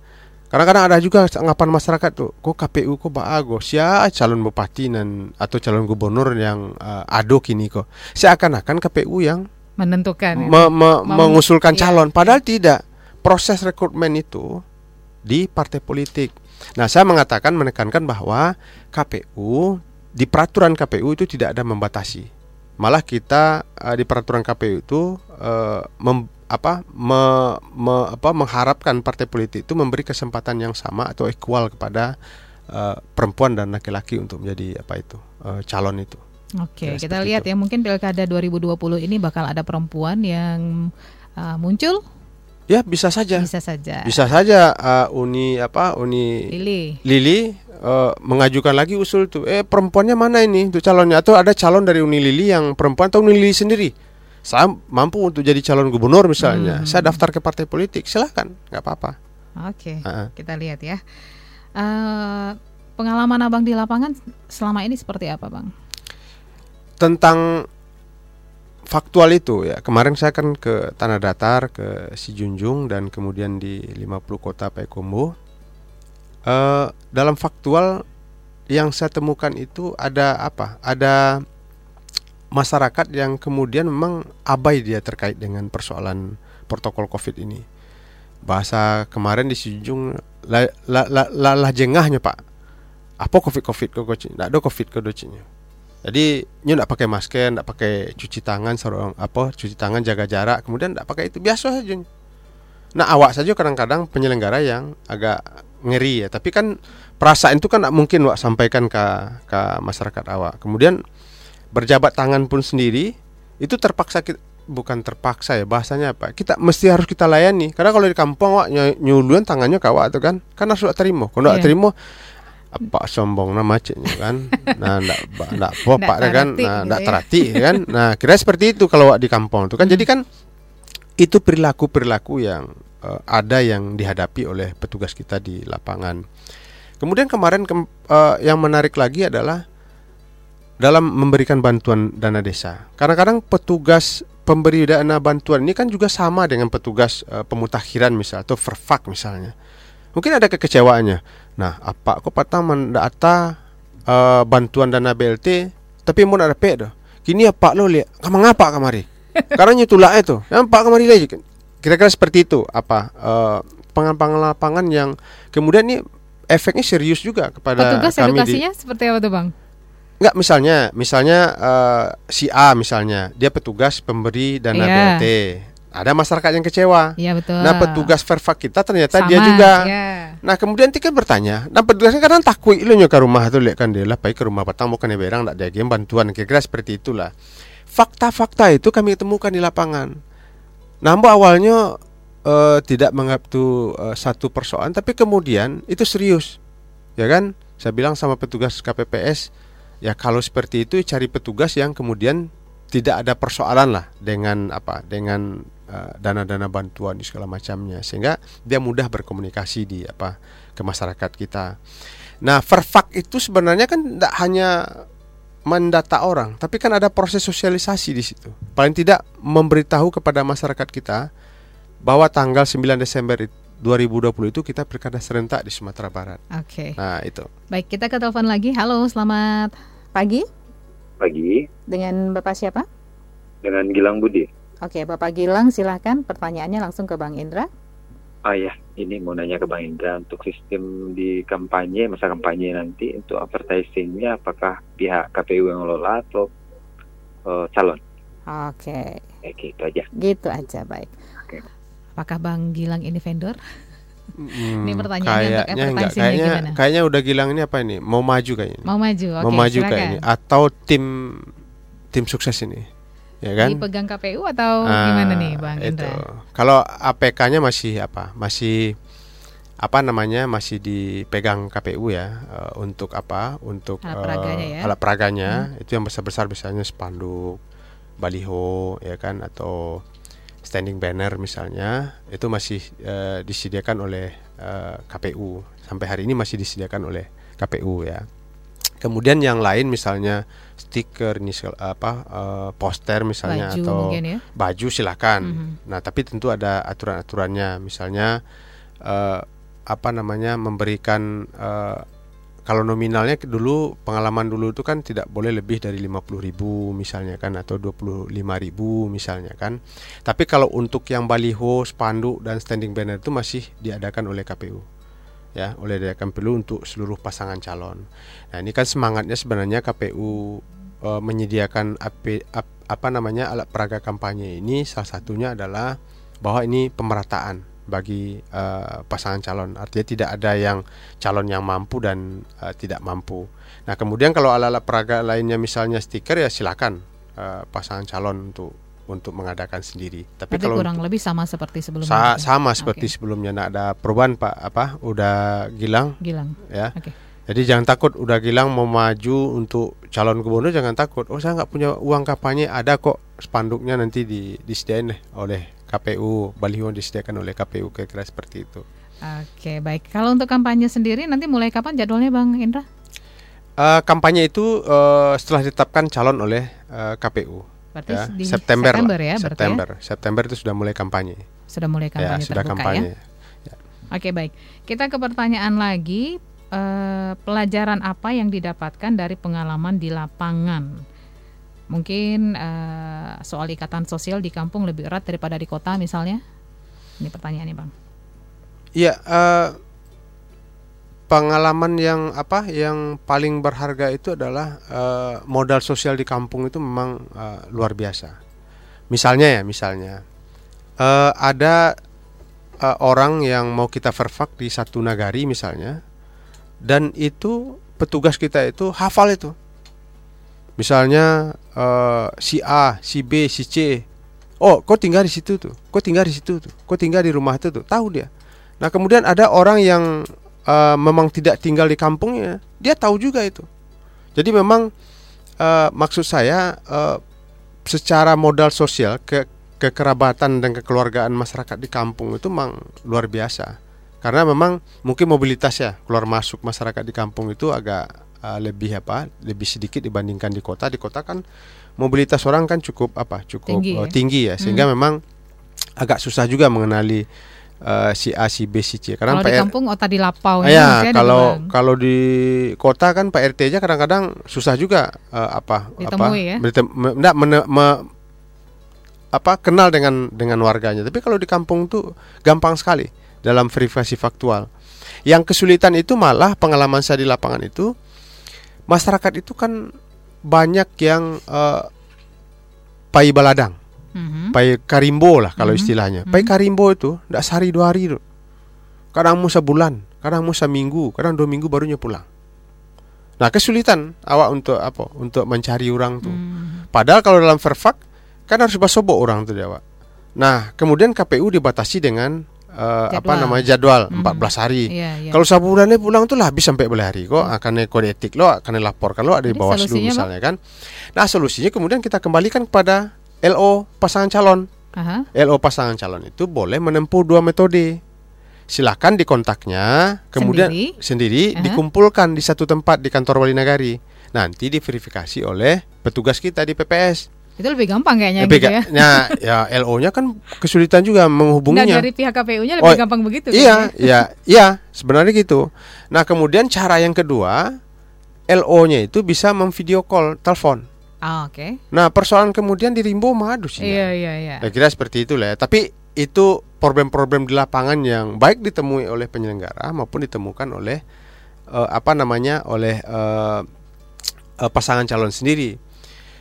Kadang-kadang ada juga anggapan masyarakat tuh, kok KPU kok bagus ya calon bupati dan atau calon gubernur yang eh, ado kini kok. Seakan-akan KPU yang Menentukan. me- me- mengusulkan iya. calon, padahal tidak. Proses rekrutmen itu di partai politik. Nah, saya mengatakan menekankan bahwa KPU di peraturan KPU itu tidak ada membatasi. Malah kita eh, di peraturan KPU itu mem- apa, me- me- apa mengharapkan partai politik itu memberi kesempatan yang sama atau equal kepada eh, perempuan dan laki-laki untuk menjadi apa itu eh, calon itu. Oke, Ya, kita lihat itu. ya mungkin Pilkada 2020 ini bakal ada perempuan yang uh, muncul Ya bisa saja. bisa saja. Bisa saja uh, Uni apa Uni Lili. Lili uh, mengajukan lagi usul tuh. Eh perempuannya mana ini untuk calonnya atau ada calon dari Uni Lili yang perempuan atau Uni Lili sendiri. Saya mampu untuk jadi calon gubernur misalnya. Hmm. Saya daftar ke partai politik, silahkan, nggak apa-apa. Oke, Uh-uh. kita lihat ya. Eh, pengalaman abang di lapangan selama ini seperti apa, bang? Tentang faktual itu ya kemarin saya kan ke Tanah Datar ke Sijunjung dan kemudian di 50 kota Payakumbuh eh dalam faktual yang saya temukan itu ada apa ada masyarakat yang kemudian memang abai dia terkait dengan persoalan protokol covid ini. Bahasa kemarin di Sijunjung lah la, la, la, la jengahnya pak. Apa covid covid kok tidak ada covid kodocinya jadi nyu tidak pakai masker, tidak pakai cuci tangan, sarung apa cuci tangan jaga jarak, kemudian tidak pakai itu biasa saja. Nah awak saja kadang-kadang penyelenggara yang agak ngeri ya, tapi kan perasaan itu kan tidak mungkin wak sampaikan ke ke masyarakat awak. Kemudian berjabat tangan pun sendiri itu terpaksa kita bukan terpaksa ya bahasanya apa? Kita mesti harus kita layani. Karena kalau di kampung wak ny- nyuluan tangannya ke awak tuh kan. Kan harus terima. Kalau tidak Iya. terima apa sombong nama macetnya kan. Nah ndak ba- ndak apa pak kan. nah gitu ndak ya. terati kan. Nah kira seperti itu kalau di kampung itu kan. Jadi kan itu perilaku perilaku yang eh, ada yang dihadapi oleh petugas kita di lapangan. Kemudian kemarin kem- eh, yang menarik lagi adalah dalam memberikan bantuan dana desa kadang-kadang petugas pemberi dana bantuan ini kan juga sama dengan petugas uh, pemutakhiran misal atau verfak misalnya. Mungkin ada kekecewaannya. Nah, apa kok patah mendata uh, bantuan dana BLT tapi mau ada pedo. Kini apa lo lihat? Kamu ngapa kamari? Karena nyutulak itu. Yang pak kamari lagi. Kira-kira seperti itu apa uh, pangan-pangan lapangan yang kemudian ini efeknya serius juga kepada Petugas kami edukasinya di, seperti apa tuh bang? Enggak misalnya, misalnya uh, si A misalnya, dia petugas pemberi dana Iya. BLT. Ada masyarakat yang kecewa. Iya betul. Nah, petugas verfak kita ternyata Sama, dia juga. iya. Nah, kemudian tiga bertanya. Nah, petugasnya kadang takut lo ke rumah tuh lihat kan dia lah, baik ke rumah petang bukan berang ada game bantuan kira-kira seperti itulah. Fakta-fakta itu kami temukan di lapangan. Nambu awalnya eh, tidak menganggap itu eh, satu persoalan, tapi kemudian itu serius, ya kan? Saya bilang sama petugas KPPS, ya kalau seperti itu cari petugas yang kemudian tidak ada persoalan lah dengan apa, dengan eh, dana-dana bantuan di segala macamnya, sehingga dia mudah berkomunikasi di apa ke masyarakat kita. Nah, verfak itu sebenarnya kan tidak hanya mendata orang, tapi kan ada proses sosialisasi di situ. Paling tidak memberitahu kepada masyarakat kita bahwa tanggal 9 Desember 2020 itu kita pilkada serentak di Sumatera Barat. Oke. Nah, itu. Baik kita ke telepon lagi. Halo selamat pagi. pagi Dengan bapak siapa? dengan Gilang Budi. Oke Bapak Gilang silahkan pertanyaannya langsung ke Bang Indra. Ah ya, ini mau nanya ke Bang Indra untuk sistem di kampanye, masa kampanye nanti untuk advertisingnya apakah pihak KPU yang ngelola atau eh, calon? Oke Eh, gitu aja. gitu aja baik. Oke. Apakah Bang Gilang ini vendor? Hmm, Ini pertanyaannya untuk kayaknya enggak. advertisingnya Kayaknya gimana? kayaknya udah Gilang ini apa ini? Mau maju kayaknya. Mau maju? Oke Mau maju silakan. kayaknya atau tim tim sukses ini. Ya kan? Dipegang KPU atau Ah, gimana nih Bang itu. Indra? Kalau APK-nya masih apa? Masih apa namanya? Masih dipegang KPU ya eh, untuk apa? Untuk Alat peraganya ya. alat peraganya itu yang besar-besar biasanya spanduk, baliho ya kan atau standing banner misalnya itu masih eh, disediakan oleh eh, KPU. Sampai hari ini masih disediakan oleh KPU ya. Kemudian yang lain misalnya stiker ini segala- apa eh, poster misalnya Baju atau ya? baju silakan. Mhm. Nah, tapi tentu ada aturan-aturannya. Misalnya eh, apa namanya memberikan eh, kalau nominalnya dulu pengalaman dulu itu kan tidak boleh lebih dari 50.000 misalnya kan atau 25.000 misalnya kan. Tapi kalau untuk yang baliho, spanduk dan standing banner itu masih diadakan oleh KPU. Ya, oleh diadakan perlu untuk seluruh pasangan calon. Nah, ini kan semangatnya sebenarnya KPU eh, menyediakan AP, ap- apa namanya alat peraga kampanye ini salah satunya adalah bahwa ini pemerataan bagi eh, pasangan calon. Artinya tidak ada yang calon yang mampu dan eh, tidak mampu. Nah, kemudian kalau alat-alat peraga lainnya misalnya stiker ya silakan eh, pasangan calon untuk untuk mengadakan sendiri. Tapi kalau kurang lebih sama seperti sebelumnya. sa- sama seperti Oke. sebelumnya nah, ada perubahan Pak apa udah Gilang Gilang. ya. Oke. Jadi jangan takut udah Gilang mau maju untuk calon gubernur jangan takut. Oh saya nggak punya uang kampanye ada kok spanduknya nanti di disediain deh oleh KPU baliho disediakan oleh KPU kira-kira seperti itu. Oke, baik. Kalau untuk kampanye sendiri nanti mulai kapan jadwalnya Bang Indra? Eh, kampanye itu eh, setelah ditetapkan calon oleh eh, KPU Berarti ya di September, lah. September ya, berarti September September itu sudah mulai kampanye. ya? Sudah mulai ya kampanye sudah terbuka kampanye. ya. Oke, baik. Kita ke pertanyaan lagi. Eh, pelajaran apa yang didapatkan dari pengalaman di lapangan? Mungkin eh, soal ikatan sosial di kampung lebih erat daripada di kota misalnya? Ini pertanyaannya, Bang. Iya, eh, pengalaman yang apa yang paling berharga itu adalah eh, modal sosial di kampung itu memang eh, luar biasa. Misalnya ya, misalnya eh, ada eh, orang yang mau kita verfak di satu nagari misalnya, dan itu petugas kita itu hafal itu. Misalnya eh, si A, si B, si C. Oh, kau tinggal di situ tuh. Kau tinggal di situ tuh. Kau tinggal di rumah itu tuh. Tahu dia. Nah, kemudian ada orang yang eh, memang tidak tinggal di kampungnya, dia tahu juga itu. Jadi memang eh, maksud saya eh, secara modal sosial ke kekerabatan dan kekeluargaan masyarakat di kampung itu memang luar biasa. Karena memang mungkin mobilitas ya keluar masuk masyarakat di kampung itu agak eh, lebih apa? lebih sedikit dibandingkan di kota. Di kota kan mobilitas orang kan cukup apa cukup Tinggi, tinggi, ya? tinggi ya sehingga memang agak susah juga mengenali eh, si A si B si C karena Kalau di PR kampung otak di lapau ya kalau kalau di kota kan Pak RT aja kadang-kadang susah juga eh, apa Ditemui apa ya? enggak, me- apa kenal dengan dengan warganya tapi kalau di kampung tuh gampang sekali dalam verifikasi faktual yang kesulitan itu malah pengalaman saya di lapangan itu masyarakat itu kan banyak yang eh, pai baladang Mhm. pai karimbo lah kalau Mhm. istilahnya. Mhm. Pai karimbo itu tidak sehari dua hari tuh. Kadang mau sebulan, kadang mau seminggu, kadang dua minggu barunya pulang. Nah kesulitan awak untuk apa? Untuk mencari orang tuh. Hmm. Padahal kalau dalam verfak kan harus basobok orang tuh dia, awak. Nah kemudian KPU dibatasi dengan eh, apa namanya jadwal Mhm. 14 hari. Iya, iya. Kalau sabulannya pulang tuh habis sampai belah hari kok akan kode etik lo akan dilaporkan lo ada di solusinya, Bang? misalnya kan. Nah solusinya kemudian kita kembalikan kepada LO pasangan calon. Aha. LO pasangan calon itu boleh menempuh dua metode. Silakan di kontaknya, kemudian Sendiri? sendiri, Aha. dikumpulkan di satu tempat di kantor wali nagari. Nanti diverifikasi oleh petugas kita di PPS. Itu lebih gampang kayaknya Lebih gitu ya. Nah, ya LO-nya kan kesulitan juga Nah, menghubunginya. dari pihak KPU-nya lebih Oh, gampang begitu. Iya, kayaknya. iya, iya, sebenarnya gitu. Nah, kemudian cara yang kedua, LO-nya itu bisa memvideo call telepon. Ah, oke. Nah, persoalan kemudian di Rimbo madu sih. Iya, iya, iya. Saya kira seperti itu lah ya. Tapi itu problem-problem di lapangan yang baik ditemui oleh penyelenggara maupun ditemukan oleh eh, apa namanya oleh eh, eh, pasangan calon sendiri.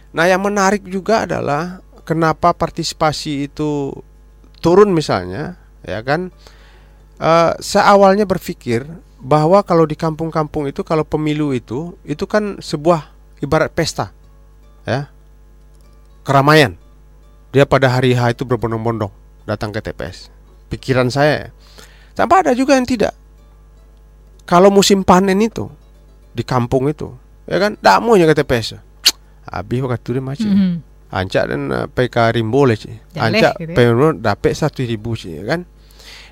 Nah, yang menarik juga adalah kenapa partisipasi itu turun misalnya, ya kan? Eh, saya awalnya berpikir bahwa kalau di kampung-kampung itu kalau pemilu itu itu kan sebuah ibarat pesta, ya, keramaian. Dia pada hari H itu berbondong-bondong datang ke TPS. Pikiran saya, ya. sampai ada juga yang tidak. Kalau musim panen itu di kampung itu, ya kan, tak mau ke TPS. Habis waktu dia macam. Mhm. Ancak dan uh, PK Rimbo lah cik. Ancak gitu ya. Dapat satu ribu cik kan.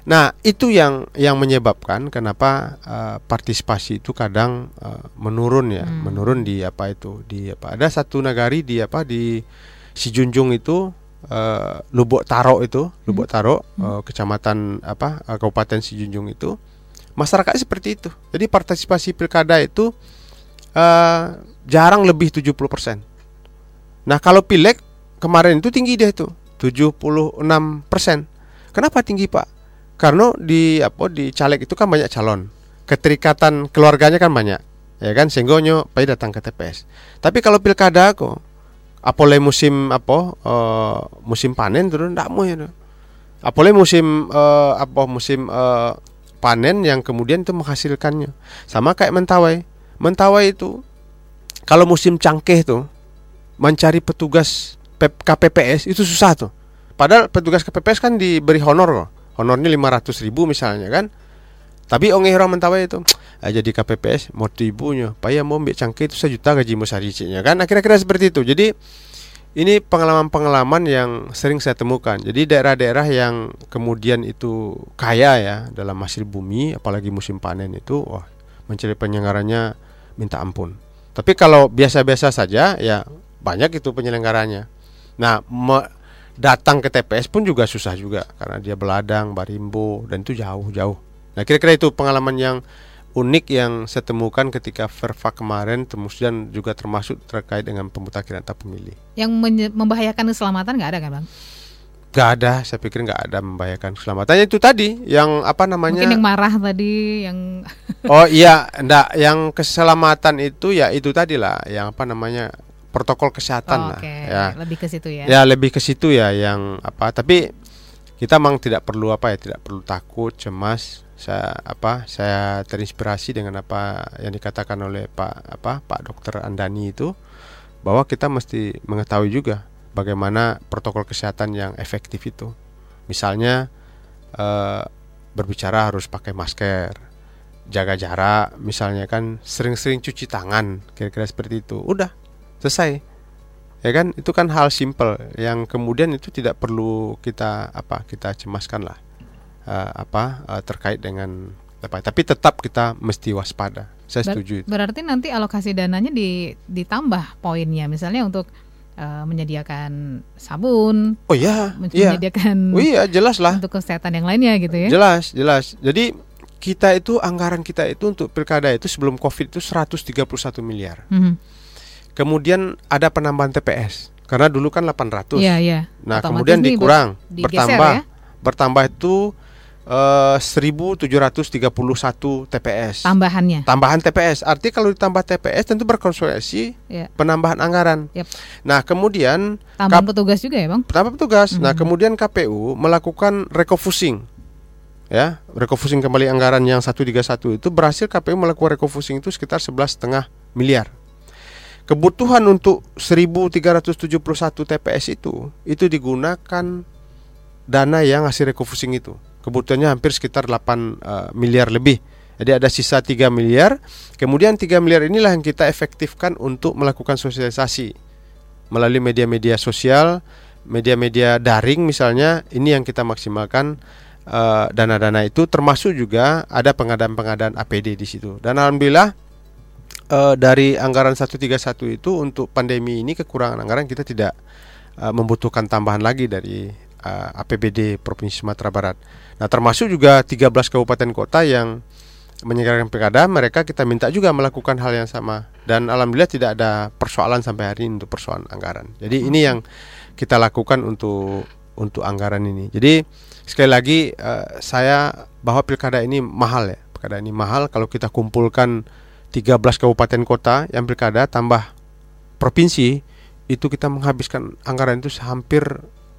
Nah itu yang yang menyebabkan kenapa uh, partisipasi itu kadang uh, menurun ya, Hmm. menurun di apa itu di apa ada satu nagari di apa di si Junjung itu uh, Lubuk Taro itu Lubuk Taro uh, kecamatan apa uh, Kabupaten Si Junjung itu masyarakat seperti itu. Jadi partisipasi pilkada itu uh, jarang lebih 70%. Nah, kalau pileg kemarin itu tinggi dia itu 76%. Kenapa tinggi, Pak? Karena di apa di caleg itu kan banyak calon. Keterikatan keluarganya kan banyak. Ya kan sehingga nyo pai datang ke TPS. Tapi kalau pilkada kok apole musim apa eh, musim panen turun ndak mau ya. Apole musim eh, apa musim eh, panen yang kemudian itu menghasilkannya. Sama kayak mentawai. Mentawai itu kalau musim cangkeh tuh mencari petugas KPPS itu susah tuh. Padahal petugas KPPS kan diberi honor kok. Honornya 500 ribu misalnya kan. Tapi onge orang mentawai itu jadi KPPS mau ibunya, payah mau ambil cangkeh itu sejuta gaji musaricinya kan. Akhirnya seperti itu. Jadi ini pengalaman-pengalaman yang sering saya temukan. Jadi daerah-daerah yang kemudian itu kaya ya dalam hasil bumi, apalagi musim panen itu, wah mencari penyelenggaranya minta ampun. Tapi kalau biasa-biasa saja ya banyak itu penyelenggaranya. Nah, datang ke TPS pun juga susah juga karena dia beladang, barimbo dan itu jauh-jauh. Nah, kira-kira itu pengalaman yang unik yang saya temukan ketika Verva kemarin kemudian juga termasuk terkait dengan pemutakhiran data pemilih. Yang membahayakan keselamatan nggak ada kan, Bang? Gak ada, saya pikir nggak ada membahayakan keselamatannya itu tadi yang apa namanya? Mungkin yang marah tadi yang Oh iya, enggak yang keselamatan itu ya itu tadi lah, yang apa namanya? protokol kesehatan Oh, lah oke, ya. lebih ke situ ya. Ya lebih ke situ ya yang apa tapi kita memang tidak perlu apa ya tidak perlu takut cemas saya apa saya terinspirasi dengan apa yang dikatakan oleh Pak apa Pak Dokter Andani itu bahwa kita mesti mengetahui juga bagaimana protokol kesehatan yang efektif itu. Misalnya eh, berbicara harus pakai masker jaga jarak misalnya kan sering-sering cuci tangan kira-kira seperti itu. Udah selesai. Ya kan? Itu kan hal simple. Yang kemudian itu tidak perlu kita apa kita cemaskan lah. Eh, apa eh, terkait dengan apa. Tapi tetap kita mesti waspada. Saya Ber- setuju itu. Berarti nanti alokasi dananya di, ditambah poinnya, misalnya untuk uh, menyediakan sabun, Oh iya, iya. menyediakan Oh iya, jelas lah. untuk kesehatan yang lainnya gitu ya. Jelas, jelas. Jadi kita itu anggaran kita itu untuk pilkada itu sebelum Covid itu 131 miliar. Mhm. Kemudian ada penambahan TPS. Karena dulu kan 800. Iya, iya. Nah, Otomatis kemudian dikurang, digeser bertambah. ya. Bertambah itu eh, 1731 TPS. Tambahannya. Tambahan TPS. Arti kalau ditambah TPS tentu berkonsekuensi Iya. penambahan anggaran. Yep. Nah, kemudian Tambahan Kap- petugas juga ya, Bang? tambah petugas. Nah, Mhm. kemudian KPU melakukan recofusing. Ya, recofusing kembali anggaran yang 131 itu berhasil KPU melakukan recofusing itu sekitar 11,5 miliar. Kebutuhan untuk 1371 TPS itu itu digunakan dana yang hasil recofusing itu. Kebutuhannya hampir sekitar 8 eh, miliar lebih. Jadi ada sisa 3 miliar. Kemudian 3 miliar inilah yang kita efektifkan untuk melakukan sosialisasi melalui media-media sosial, media-media daring misalnya. Ini yang kita maksimalkan eh, dana-dana itu termasuk juga ada pengadaan-pengadaan APD di situ. Dan alhamdulillah eh, dari anggaran 131 itu untuk pandemi ini kekurangan anggaran kita tidak eh, membutuhkan tambahan lagi dari eh, APBD Provinsi Sumatera Barat. Nah, termasuk juga 13 kabupaten kota yang menyelenggarakan pilkada, mereka kita minta juga melakukan hal yang sama. Dan alhamdulillah tidak ada persoalan sampai hari ini untuk persoalan anggaran. Jadi ini yang kita lakukan untuk untuk anggaran ini. Jadi sekali lagi eh, saya bahwa pilkada ini mahal ya. Pilkada ini mahal kalau kita kumpulkan 13 kabupaten kota yang pilkada tambah provinsi itu kita menghabiskan anggaran itu hampir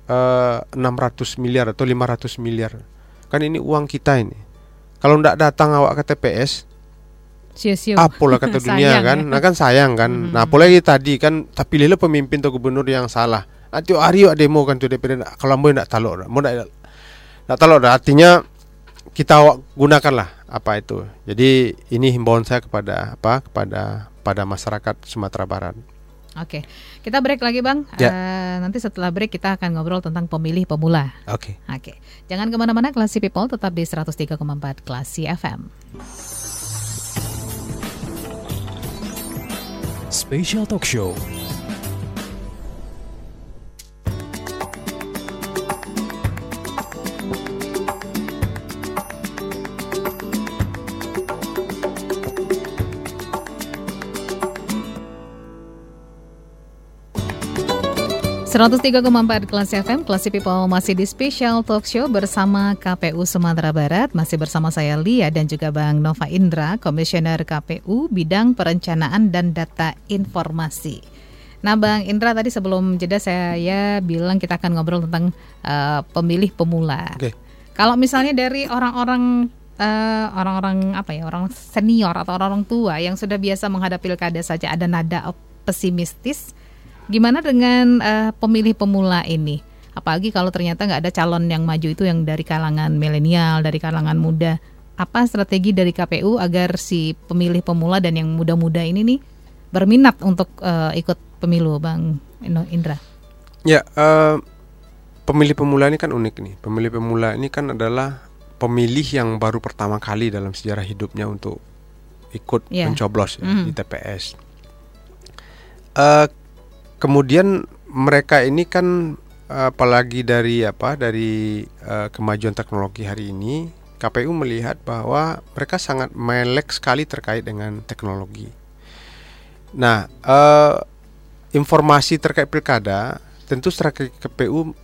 eh, 600 miliar atau 500 miliar. Kan ini uang kita ini. Kalau tidak datang awak ke TPS, apalah kata dunia Sayang kan, ya. nah kan sayang kan. Mhm. Nah apalagi tadi kan, tapi pilihlah pemimpin atau gubernur yang salah. Nanti hari demo kan tuh DPD, kalau mau tidak talok, mau tidak tidak talok, artinya kita awak gunakanlah apa itu. Jadi ini himbauan saya kepada apa kepada pada masyarakat Sumatera Barat. Oke, kita break lagi bang. Ya. Eh, nanti setelah break kita akan ngobrol tentang pemilih pemula. Oke. Oke, jangan ke mana-mana. Klasi People tetap di 103,4 Klasi FM. Special Talk Show. Seratus tiga Kelas FM, Klasi People masih di Special Talk Show bersama KPU Sumatera Barat. Masih bersama saya Lia dan juga Bang Nova Indra, Komisioner KPU Bidang Perencanaan dan Data Informasi. Nah Bang Indra tadi sebelum jeda saya bilang kita akan ngobrol tentang eh, pemilih pemula. Oke. Kalau misalnya dari orang-orang eh, orang-orang apa ya orang senior atau orang-orang tua yang sudah biasa menghadapi pilkada saja ada nada pesimistis, gimana dengan eh, pemilih pemula ini? Apalagi kalau ternyata nggak ada calon yang maju itu yang dari kalangan milenial, dari kalangan muda. Apa strategi dari KPU agar si pemilih pemula dan yang muda-muda ini nih berminat untuk eh, ikut pemilu, Bang Indra? Ya, eh, pemilih pemula ini kan unik nih. Pemilih pemula ini kan adalah pemilih yang baru pertama kali dalam sejarah hidupnya untuk ikut Iya. mencoblos ya, Mhm. di TPS. Eh, kemudian mereka ini kan apalagi dari apa dari eh, kemajuan teknologi hari ini, KPU melihat bahwa mereka sangat melek sekali terkait dengan teknologi. Nah, eh, informasi terkait pilkada tentu strategi KPU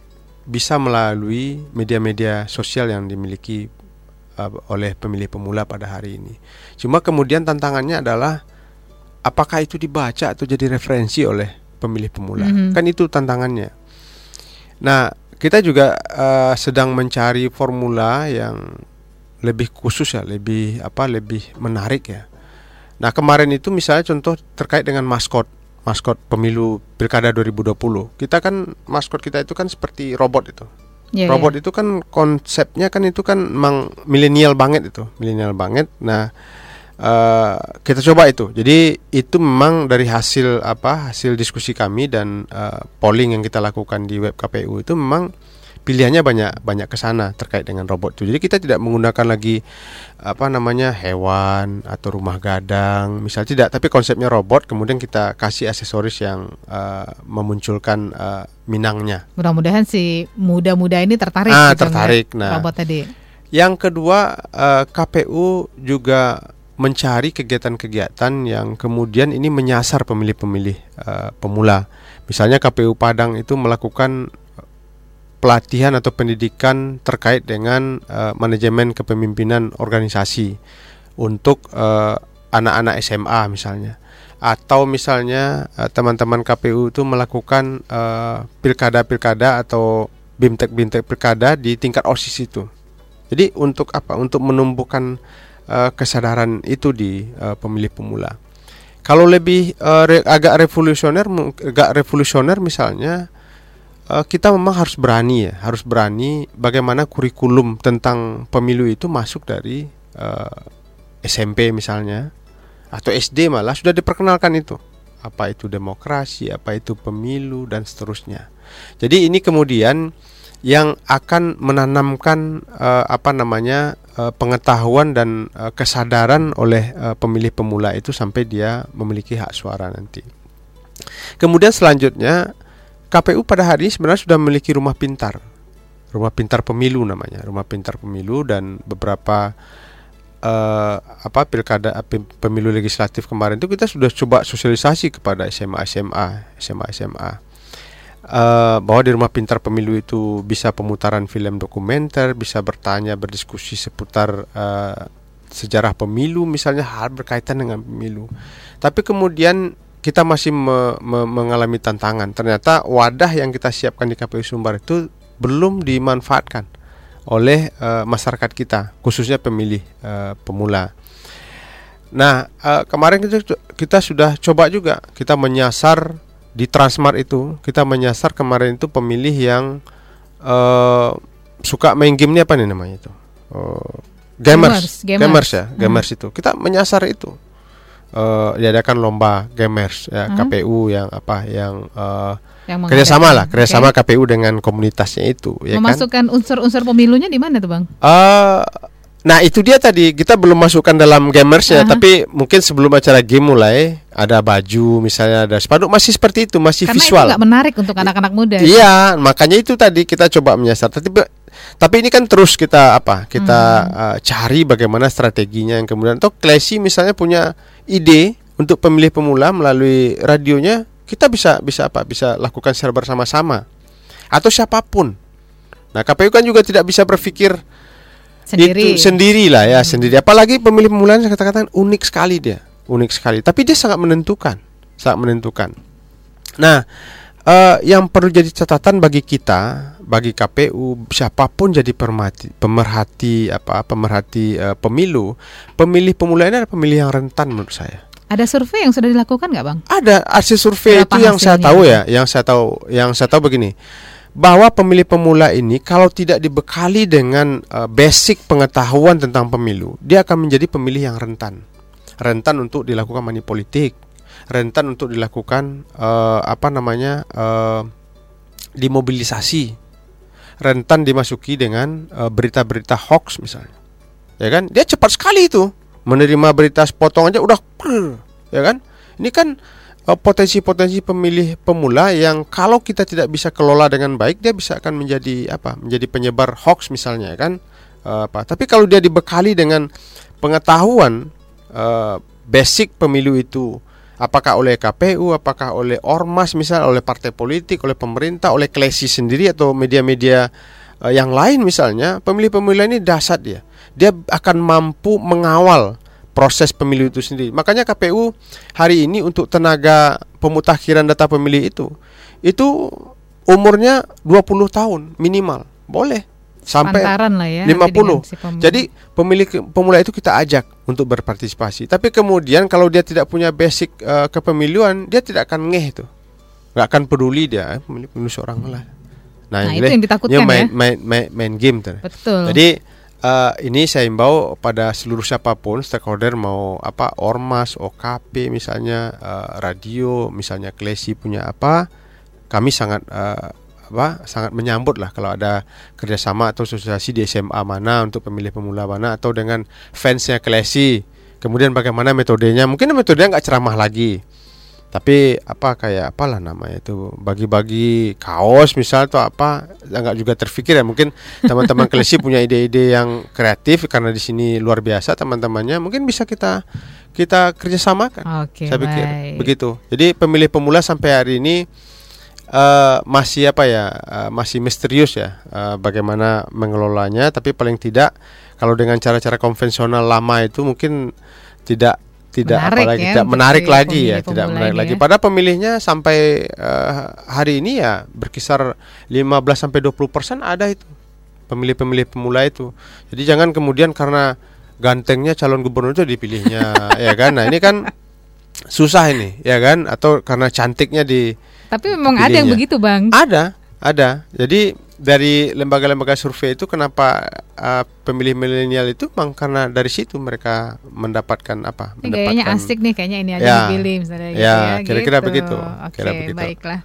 bisa melalui media-media sosial yang dimiliki uh, oleh pemilih pemula pada hari ini. Cuma kemudian tantangannya adalah apakah itu dibaca atau jadi referensi oleh pemilih pemula. Mhm. Kan itu tantangannya. Nah, kita juga uh, sedang mencari formula yang lebih khusus ya, lebih apa lebih menarik ya. Nah, kemarin itu misalnya contoh terkait dengan maskot maskot pemilu pilkada 2020. Kita kan maskot kita itu kan seperti robot itu. Ya, robot itu kan konsepnya kan itu kan memang milenial banget itu, milenial banget. Nah, eh, kita coba itu. Jadi itu memang dari hasil apa? Hasil diskusi kami dan eh, polling yang kita lakukan di web KPU itu memang pilihannya banyak banyak ke sana terkait dengan robot itu. Jadi kita tidak menggunakan lagi apa namanya hewan atau rumah gadang, misal tidak, tapi konsepnya robot kemudian kita kasih aksesoris yang uh, memunculkan uh, minangnya. Mudah-mudahan si muda-muda ini tertarik Ah, gitu tertarik. ngeliat Nah. robot tadi. Yang kedua, eh, KPU juga mencari kegiatan-kegiatan yang kemudian ini menyasar pemilih-pemilih eh, pemula. Misalnya KPU Padang itu melakukan pelatihan atau pendidikan terkait dengan eh, manajemen kepemimpinan organisasi untuk eh, anak-anak SMA misalnya. Atau misalnya eh, teman-teman KPU itu melakukan eh, pilkada-pilkada atau bimtek-bimtek pilkada di tingkat OSIS itu. Jadi untuk apa? Untuk menumbuhkan eh, kesadaran itu di eh, pemilih pemula. Kalau lebih eh, re- agak revolusioner, agak revolusioner misalnya eh, kita memang harus berani ya, harus berani bagaimana kurikulum tentang pemilu itu masuk dari eh, SMP misalnya atau SD malah sudah diperkenalkan itu apa itu demokrasi, apa itu pemilu dan seterusnya. Jadi ini kemudian yang akan menanamkan eh, apa namanya eh, pengetahuan dan eh, kesadaran oleh eh, pemilih pemula itu sampai dia memiliki hak suara nanti. Kemudian selanjutnya KPU pada hari ini sebenarnya sudah memiliki rumah pintar, rumah pintar pemilu namanya, rumah pintar pemilu dan beberapa eh, apa pilkada pem- pemilu legislatif kemarin itu kita sudah coba sosialisasi kepada SMA SMA SMA SMA eh, bahwa di rumah pintar pemilu itu bisa pemutaran film dokumenter, bisa bertanya, berdiskusi seputar eh, sejarah pemilu, misalnya hal berkaitan dengan pemilu. Tapi kemudian kita masih me- me- mengalami tantangan. Ternyata wadah yang kita siapkan di KPU Sumbar itu belum dimanfaatkan oleh eh, masyarakat kita, khususnya pemilih eh, pemula. Nah, eh, kemarin kita, kita sudah coba juga kita menyasar di Transmart itu kita menyasar kemarin itu pemilih yang eh, suka main game ini apa nih namanya itu Eh, gamers Gamers, gamers. gamers ya Hmm. gamers itu kita menyasar itu Eh, diadakan lomba gamers ya Hmm. KPU yang apa yang eh, Yang kerjasama lah kerjasama Oke. KPU dengan komunitasnya itu ya kan Memasukkan unsur-unsur pemilunya di mana tuh, Bang? Eh, nah itu dia tadi kita belum masukkan dalam gamers ya, Aha. tapi mungkin sebelum acara game mulai ada baju misalnya ada spanduk masih seperti itu masih Karena visual. itu nggak menarik untuk anak-anak muda. Iya, makanya itu tadi kita coba menyasar. Tapi tapi ini kan terus kita apa? Kita Hmm. eh, cari bagaimana strateginya yang kemudian atau Klesi misalnya punya ide untuk pemilih pemula melalui radionya, kita bisa bisa apa? Bisa lakukan secara bersama-sama. Atau siapa pun. Nah, KPU kan juga tidak bisa berpikir Sendiri. itu sendiri lah ya sendiri apalagi pemilih pemula saya katakan unik sekali dia unik sekali. Tapi dia sangat menentukan sangat menentukan. Nah eh, yang perlu jadi catatan bagi kita bagi KPU siapa pun jadi pemerhati pemerhati apa pemerhati eh, pemilu pemilih pemula ini adalah pemilih yang rentan menurut saya. Ada survei yang sudah dilakukan nggak, Bang? ada hasil survei Berapa itu yang saya tahu ya, yang saya tahu, yang saya tahu begini, bahwa pemilih pemula ini kalau tidak dibekali dengan eh, basic pengetahuan tentang pemilu, dia akan menjadi pemilih yang rentan, rentan untuk dilakukan money politik, rentan untuk dilakukan eh, apa namanya eh, dimobilisasi, rentan dimasuki dengan eh, berita-berita hoax misalnya, ya kan? Dia cepat sekali itu menerima berita sepotong aja udah, prr, ya kan? Ini kan potensi-potensi pemilih pemula yang kalau kita tidak bisa kelola dengan baik dia bisa akan menjadi apa menjadi penyebar hoax misalnya kan Eh, apa tapi kalau dia dibekali dengan pengetahuan eh, basic pemilu itu apakah oleh KPU apakah oleh ormas misal oleh partai politik oleh pemerintah oleh klesi sendiri atau media-media eh, yang lain misalnya pemilih pemula ini dasar dia dia akan mampu mengawal proses pemilu itu sendiri. Makanya KPU hari ini untuk tenaga pemutakhiran data pemilih itu itu umurnya 20 tahun minimal. Boleh sampai Pantaran lah ya. 50. nanti dengan si pemilu. jadi pemilik pemula itu kita ajak untuk berpartisipasi. Tapi kemudian kalau dia tidak punya basic eh, kepemiluan, dia tidak akan ngeh itu. nggak akan peduli dia eh, pemilik pemilu seorang lah. Nah, ini itu yang ditakutkan dia main, ya. main, main, main game tuh. Betul. Jadi eh, ini saya himbau pada seluruh siapa pun stakeholder mau apa ormas, OKP misalnya eh, radio, misalnya Klesi punya apa, kami sangat eh, apa sangat menyambut lah kalau ada kerjasama atau asosiasi di SMA mana untuk pemilih pemula mana atau dengan fansnya Klesi. Kemudian bagaimana metodenya? Mungkin metodenya nggak ceramah lagi, tapi apa kayak apalah namanya itu bagi-bagi kaos misal atau apa nggak juga terpikir ya mungkin teman-teman klesi punya ide-ide yang kreatif karena di sini luar biasa teman-temannya mungkin bisa kita kita kerjasamakan Oke, saya pikir baik. begitu jadi pemilih pemula sampai hari ini eh, masih apa ya eh, masih misterius ya eh, bagaimana mengelolanya. Tapi paling tidak kalau dengan cara-cara konvensional lama itu mungkin tidak tidak Menarik apalagi ya tidak menarik lagi ya tidak menarik ini lagi. Ya. pada pemilihnya sampai eh, hari ini ya berkisar 15 sampai 20 persen ada itu pemilih-pemilih pemula itu. Jadi jangan kemudian karena gantengnya calon gubernur itu dipilihnya ya kan? Nah ini kan susah ini ya kan? Atau karena cantiknya di Tapi memang ada yang begitu, Bang. ada ada jadi dari lembaga-lembaga survei itu kenapa uh, pemilih milenial itu memang karena dari situ mereka mendapatkan apa Ini kayaknya mendapatkan asik nih, kayaknya ini aja Ya. dipilih misalnya gitu Ya, ya. kira-kira gitu. begitu, Oke, kira begitu. baiklah.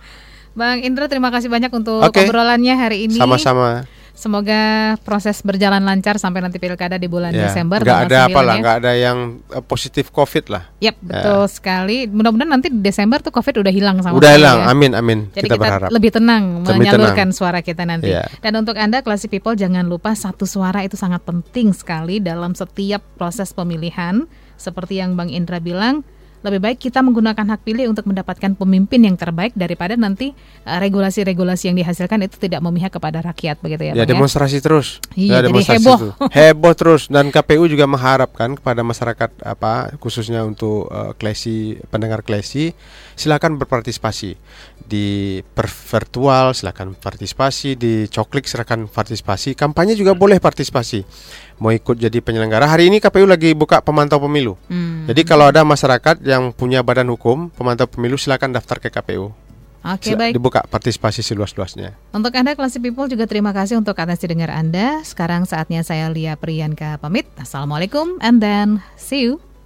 Bang Indra terima kasih banyak untuk Oke. obrolannya hari ini. sama-sama Semoga proses berjalan lancar sampai nanti pilkada di bulan ya Desember. tanggal ada apa 9 lah ya. ada yang uh, positif covid lah Yap, betul sekali. Mudah-mudahan nanti di Desember tuh COVID udah hilang sama udah hilang ya. amin amin Jadi kita, kita, berharap lebih tenang Lebih menyalurkan tenang. suara kita nanti. Iya. Dan untuk Anda Classy People jangan lupa satu suara itu sangat penting sekali dalam setiap proses pemilihan. Seperti yang Bang Indra bilang, lebih baik kita menggunakan hak pilih untuk mendapatkan pemimpin yang terbaik daripada nanti eh, regulasi-regulasi yang dihasilkan itu tidak memihak kepada rakyat begitu ya, ya Bang ya? demonstrasi terus Iya, Ya, jadi heboh. terus. heboh terus dan KPU juga mengharapkan kepada masyarakat apa khususnya untuk uh, klesi pendengar klesi silakan berpartisipasi di per virtual silakan partisipasi di coklik silakan partisipasi kampanye juga boleh partisipasi mau ikut jadi penyelenggara hari ini KPU lagi buka pemantau pemilu Hmm. jadi kalau ada masyarakat yang punya badan hukum pemantau pemilu silakan daftar ke KPU Oke, baik. dibuka partisipasi seluas-luasnya Untuk Anda Classy People juga terima kasih untuk atensi dengar Anda. Sekarang saatnya saya Lia Priyanka pamit. Assalamualaikum and then see you.